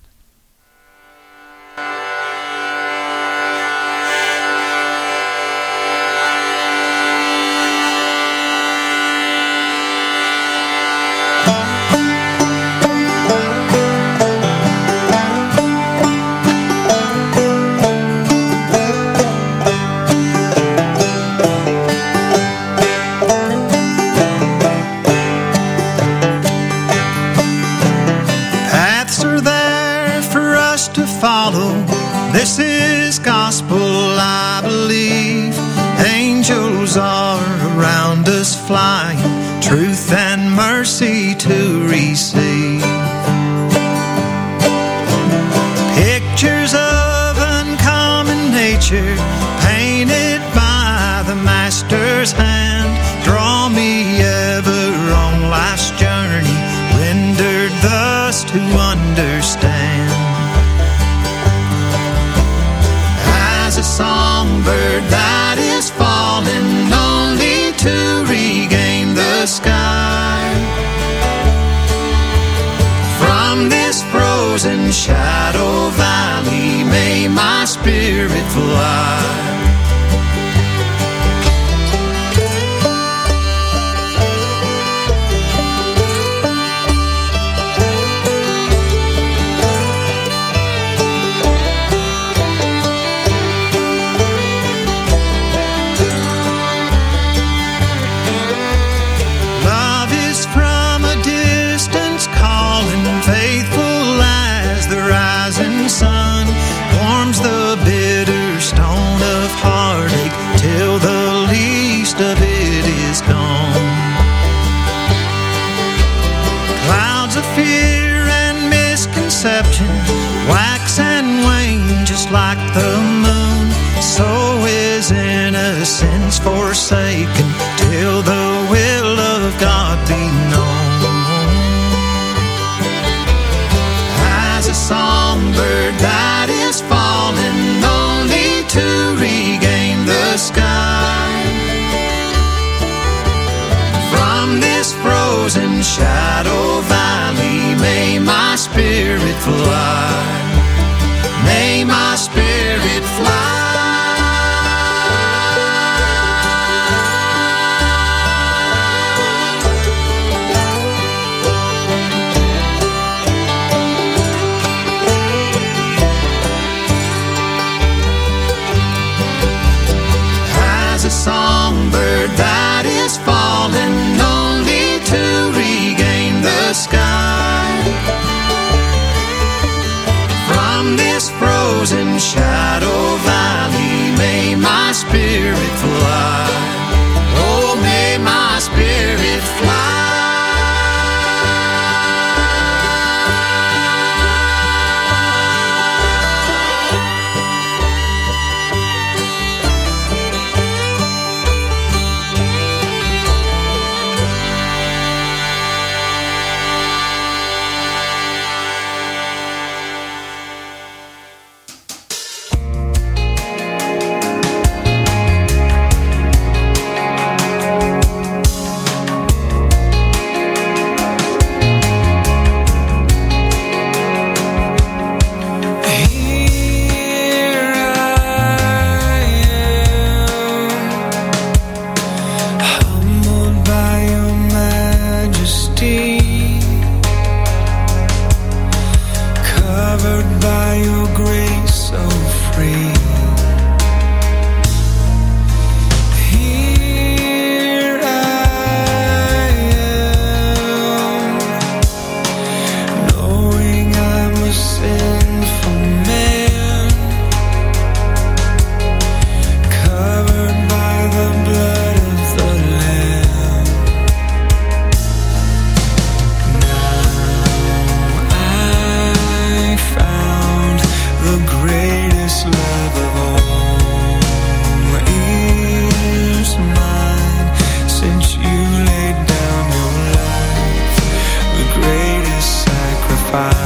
paz.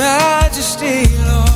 majesty, Lord.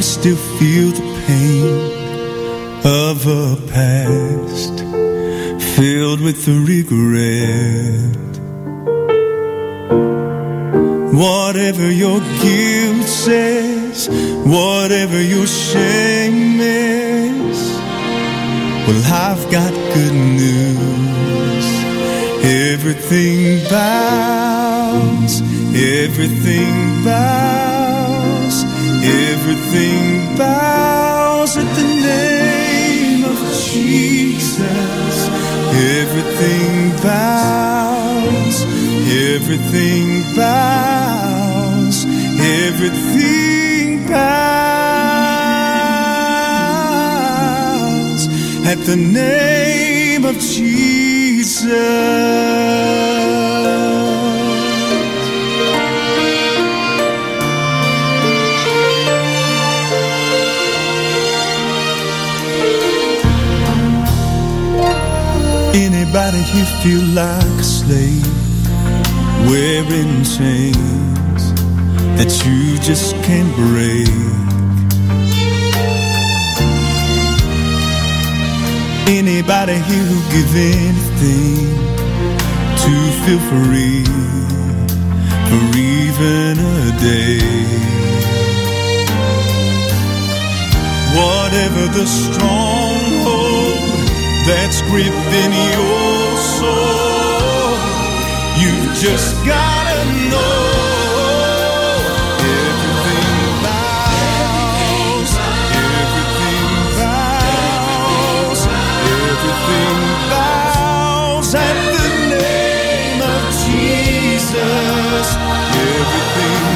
Here still feel the pain of a past filled with regret? Whatever your guilt says, whatever your shame is, well, I've got good news. Everything bows, everything bows, everything bows at the name of Jesus. Everything bows, everything bows, everything bows at the name of Jesus. Here feel like a slave wearing chains that you just can't break? Anybody here who give anything to feel free for even a day? Whatever the stronghold that's gripping your soul. You've just gotta know everything bows, everything bows, everything bows at the name of Jesus. Everything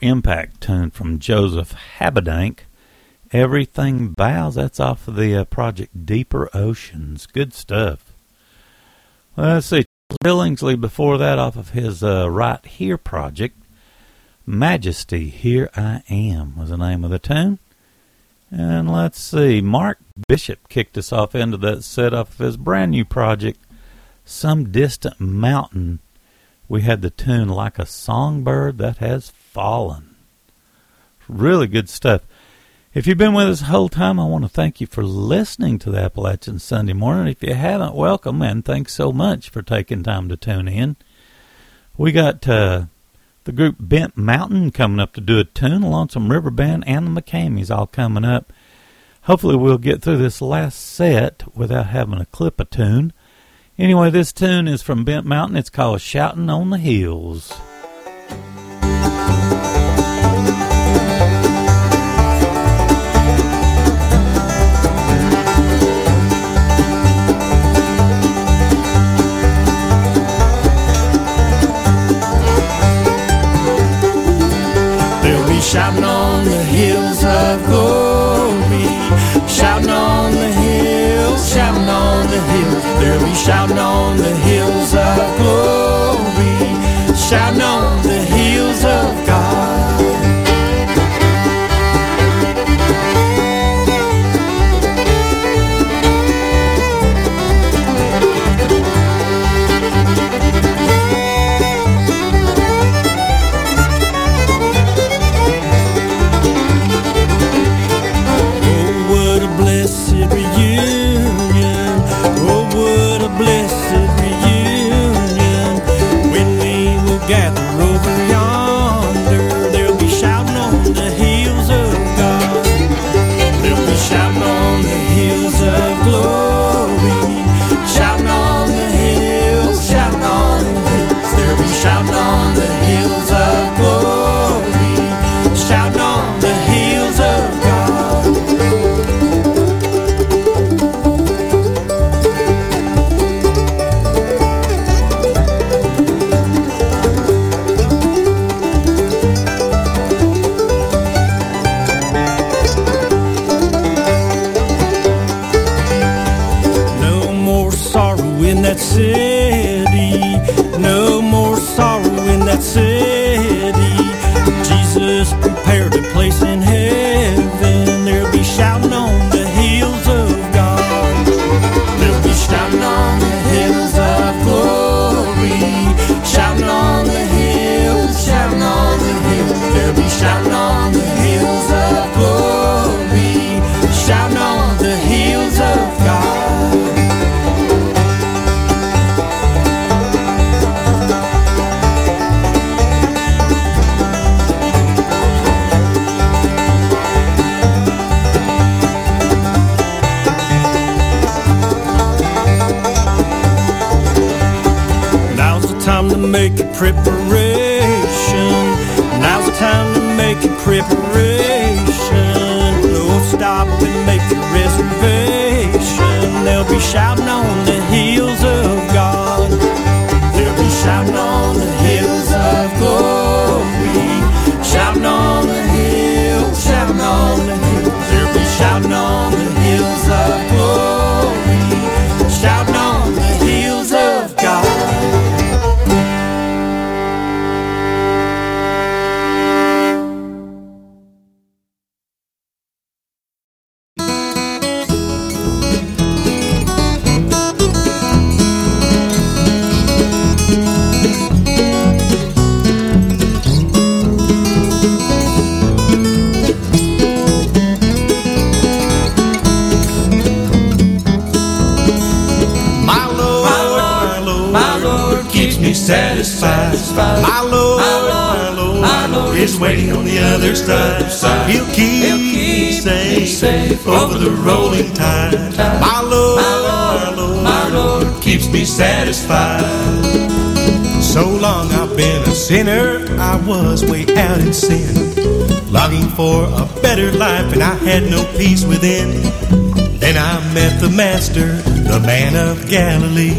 impact tune from Joseph Habedank. Everything bows. That's off of the uh, project Deeper Oceans. Good stuff. Well, let's see. Billingsley before that off of his uh, Right Here project. Majesty, Here I Am was the name of the tune. And let's see. Mark Bishop kicked us off into that set off of his brand new project, Some Distant Mountain we had the tune Like a Songbird That Has Fallen. Really good stuff. If you've been with us the whole time, I want to thank you for listening to the Appalachian Sunday morning. If you haven't, welcome and thanks so much for taking time to tune in. We got uh, the group Bent Mountain coming up to do a tune, Lonesome River Band and the McKameys all coming up. Hopefully, we'll get through this last set without having to clip a tune. Anyway, this tune is from Bent Mountain. It's called Shouting on the Hills shouting on the hills of glory. Shouting on the hills, shouting on the hills. They'll be shouting on the hills of glory. Shouting on Galilee.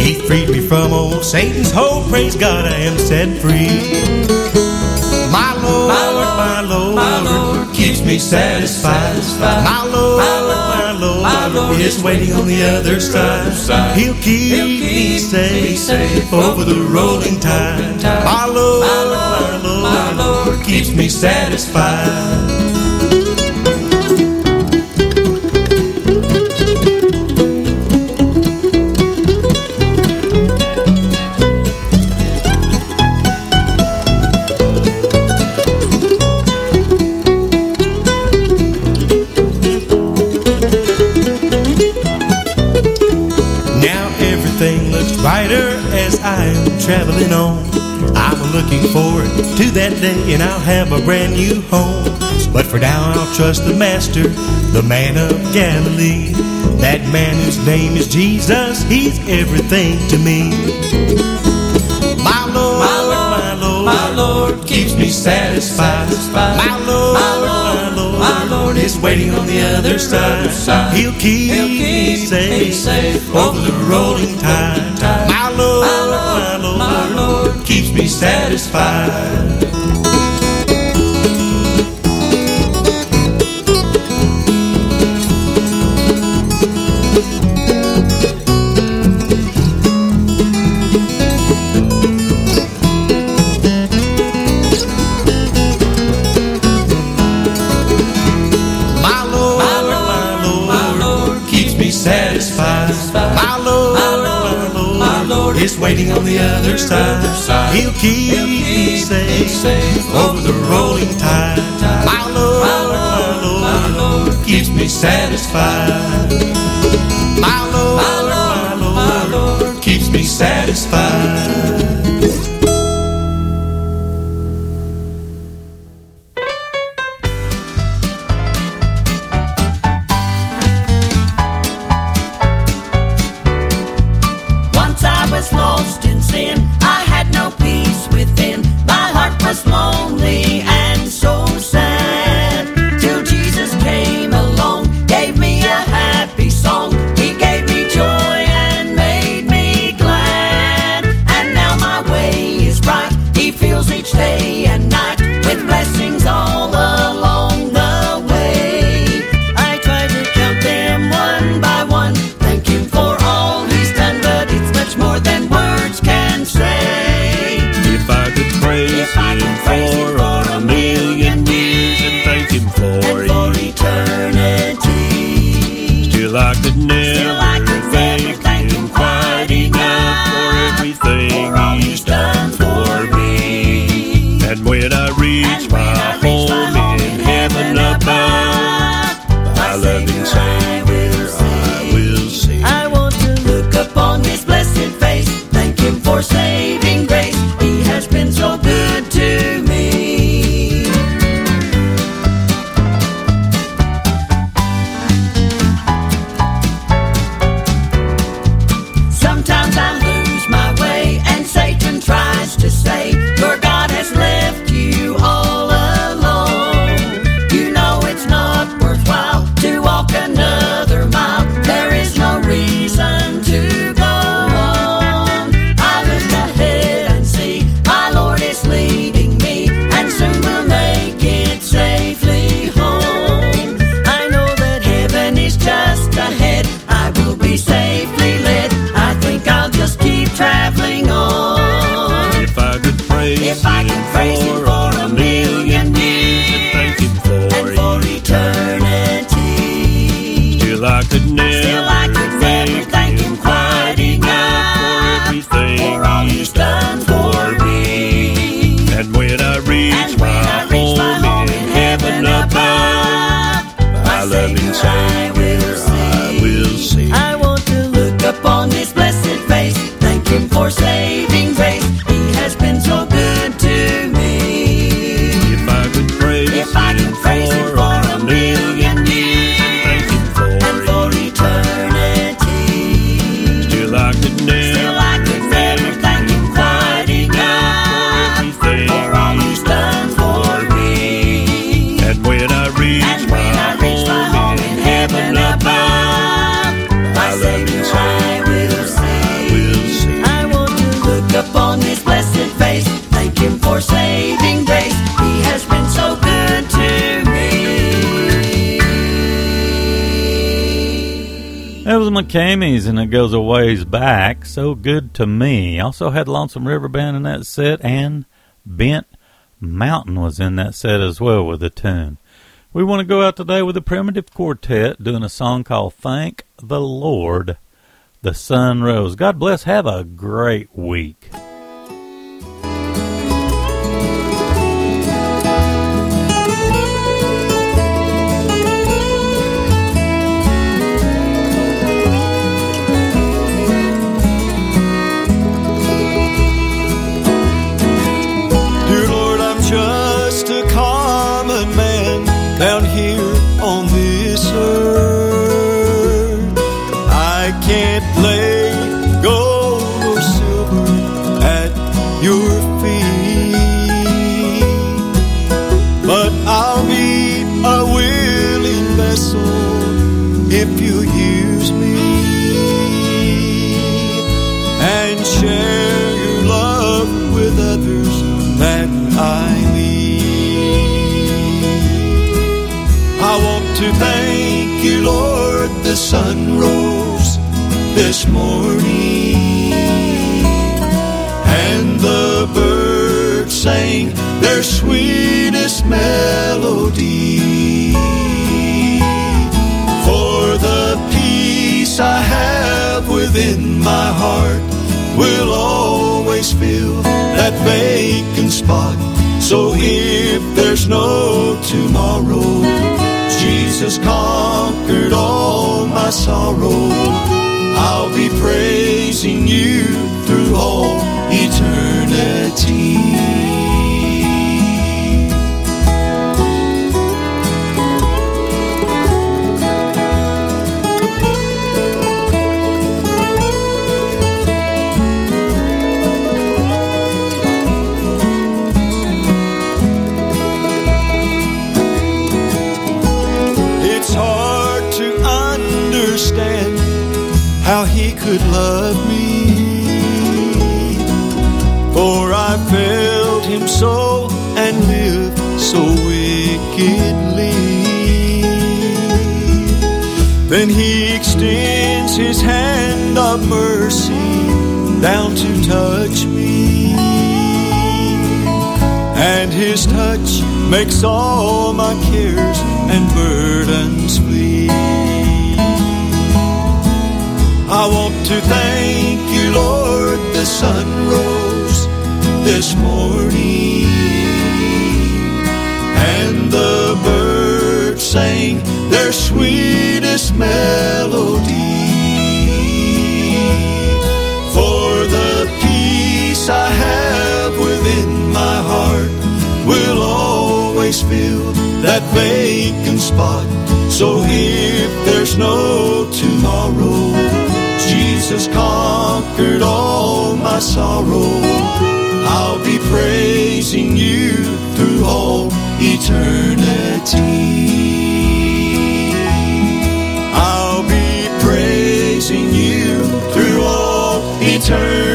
He freed me from old Satan's hold. Praise God, I am set free. My Lord, my Lord, my Lord, my Lord keeps me satisfied. satisfied. My Lord, my Lord, my Lord, is waiting on the other side. He'll, keep He'll keep me safe, safe over the rolling tide. My Lord, my Lord, my Lord keeps me satisfied. traveling on. I'm looking forward to that day and I'll have a brand new home. But for now I'll trust the Master, the man of Galilee. That man whose name is Jesus, he's everything to me. My Lord, my Lord, my Lord, my Lord keeps me satisfied. satisfied. My Lord, my Lord, my Lord, my Lord is waiting on the other side. side. He'll, keep He'll keep me safe, me safe over the rolling tide. be satisfied. by my lord is waiting on the other side. He'll keep me safe over the rolling tide. My Lord, my Lord, my Lord keeps me satisfied. My Lord, my Lord keeps me satisfied. Those McKamey's and it goes a ways back. So good to me. Also had Lonesome River Band in that set and Bent Mountain was in that set as well with a tune. We want to go out today with the Primitive Quartet doing a song called Thank the Lord the Sun Rose. God bless. Have a great week. The sun rose this morning and the birds sang their sweetest melody. For the peace I have within my heart will always fill that vacant spot. So if there's no tomorrow, Jesus conquered all my sorrow. I'll be praising you through all eternity. Love me. For I failed him so and lived so wickedly. Then he extends his hand of mercy down to touch me. And his touch makes all my cares and burdens flee. I want to thank you, Lord, the sun rose this morning, and the birds sang their sweetest melody. For the peace I have within my heart will always fill that vacant spot. So if there's no tomorrow, Jesus conquered all my sorrow. I'll be praising you through all eternity. I'll be praising you through all eternity.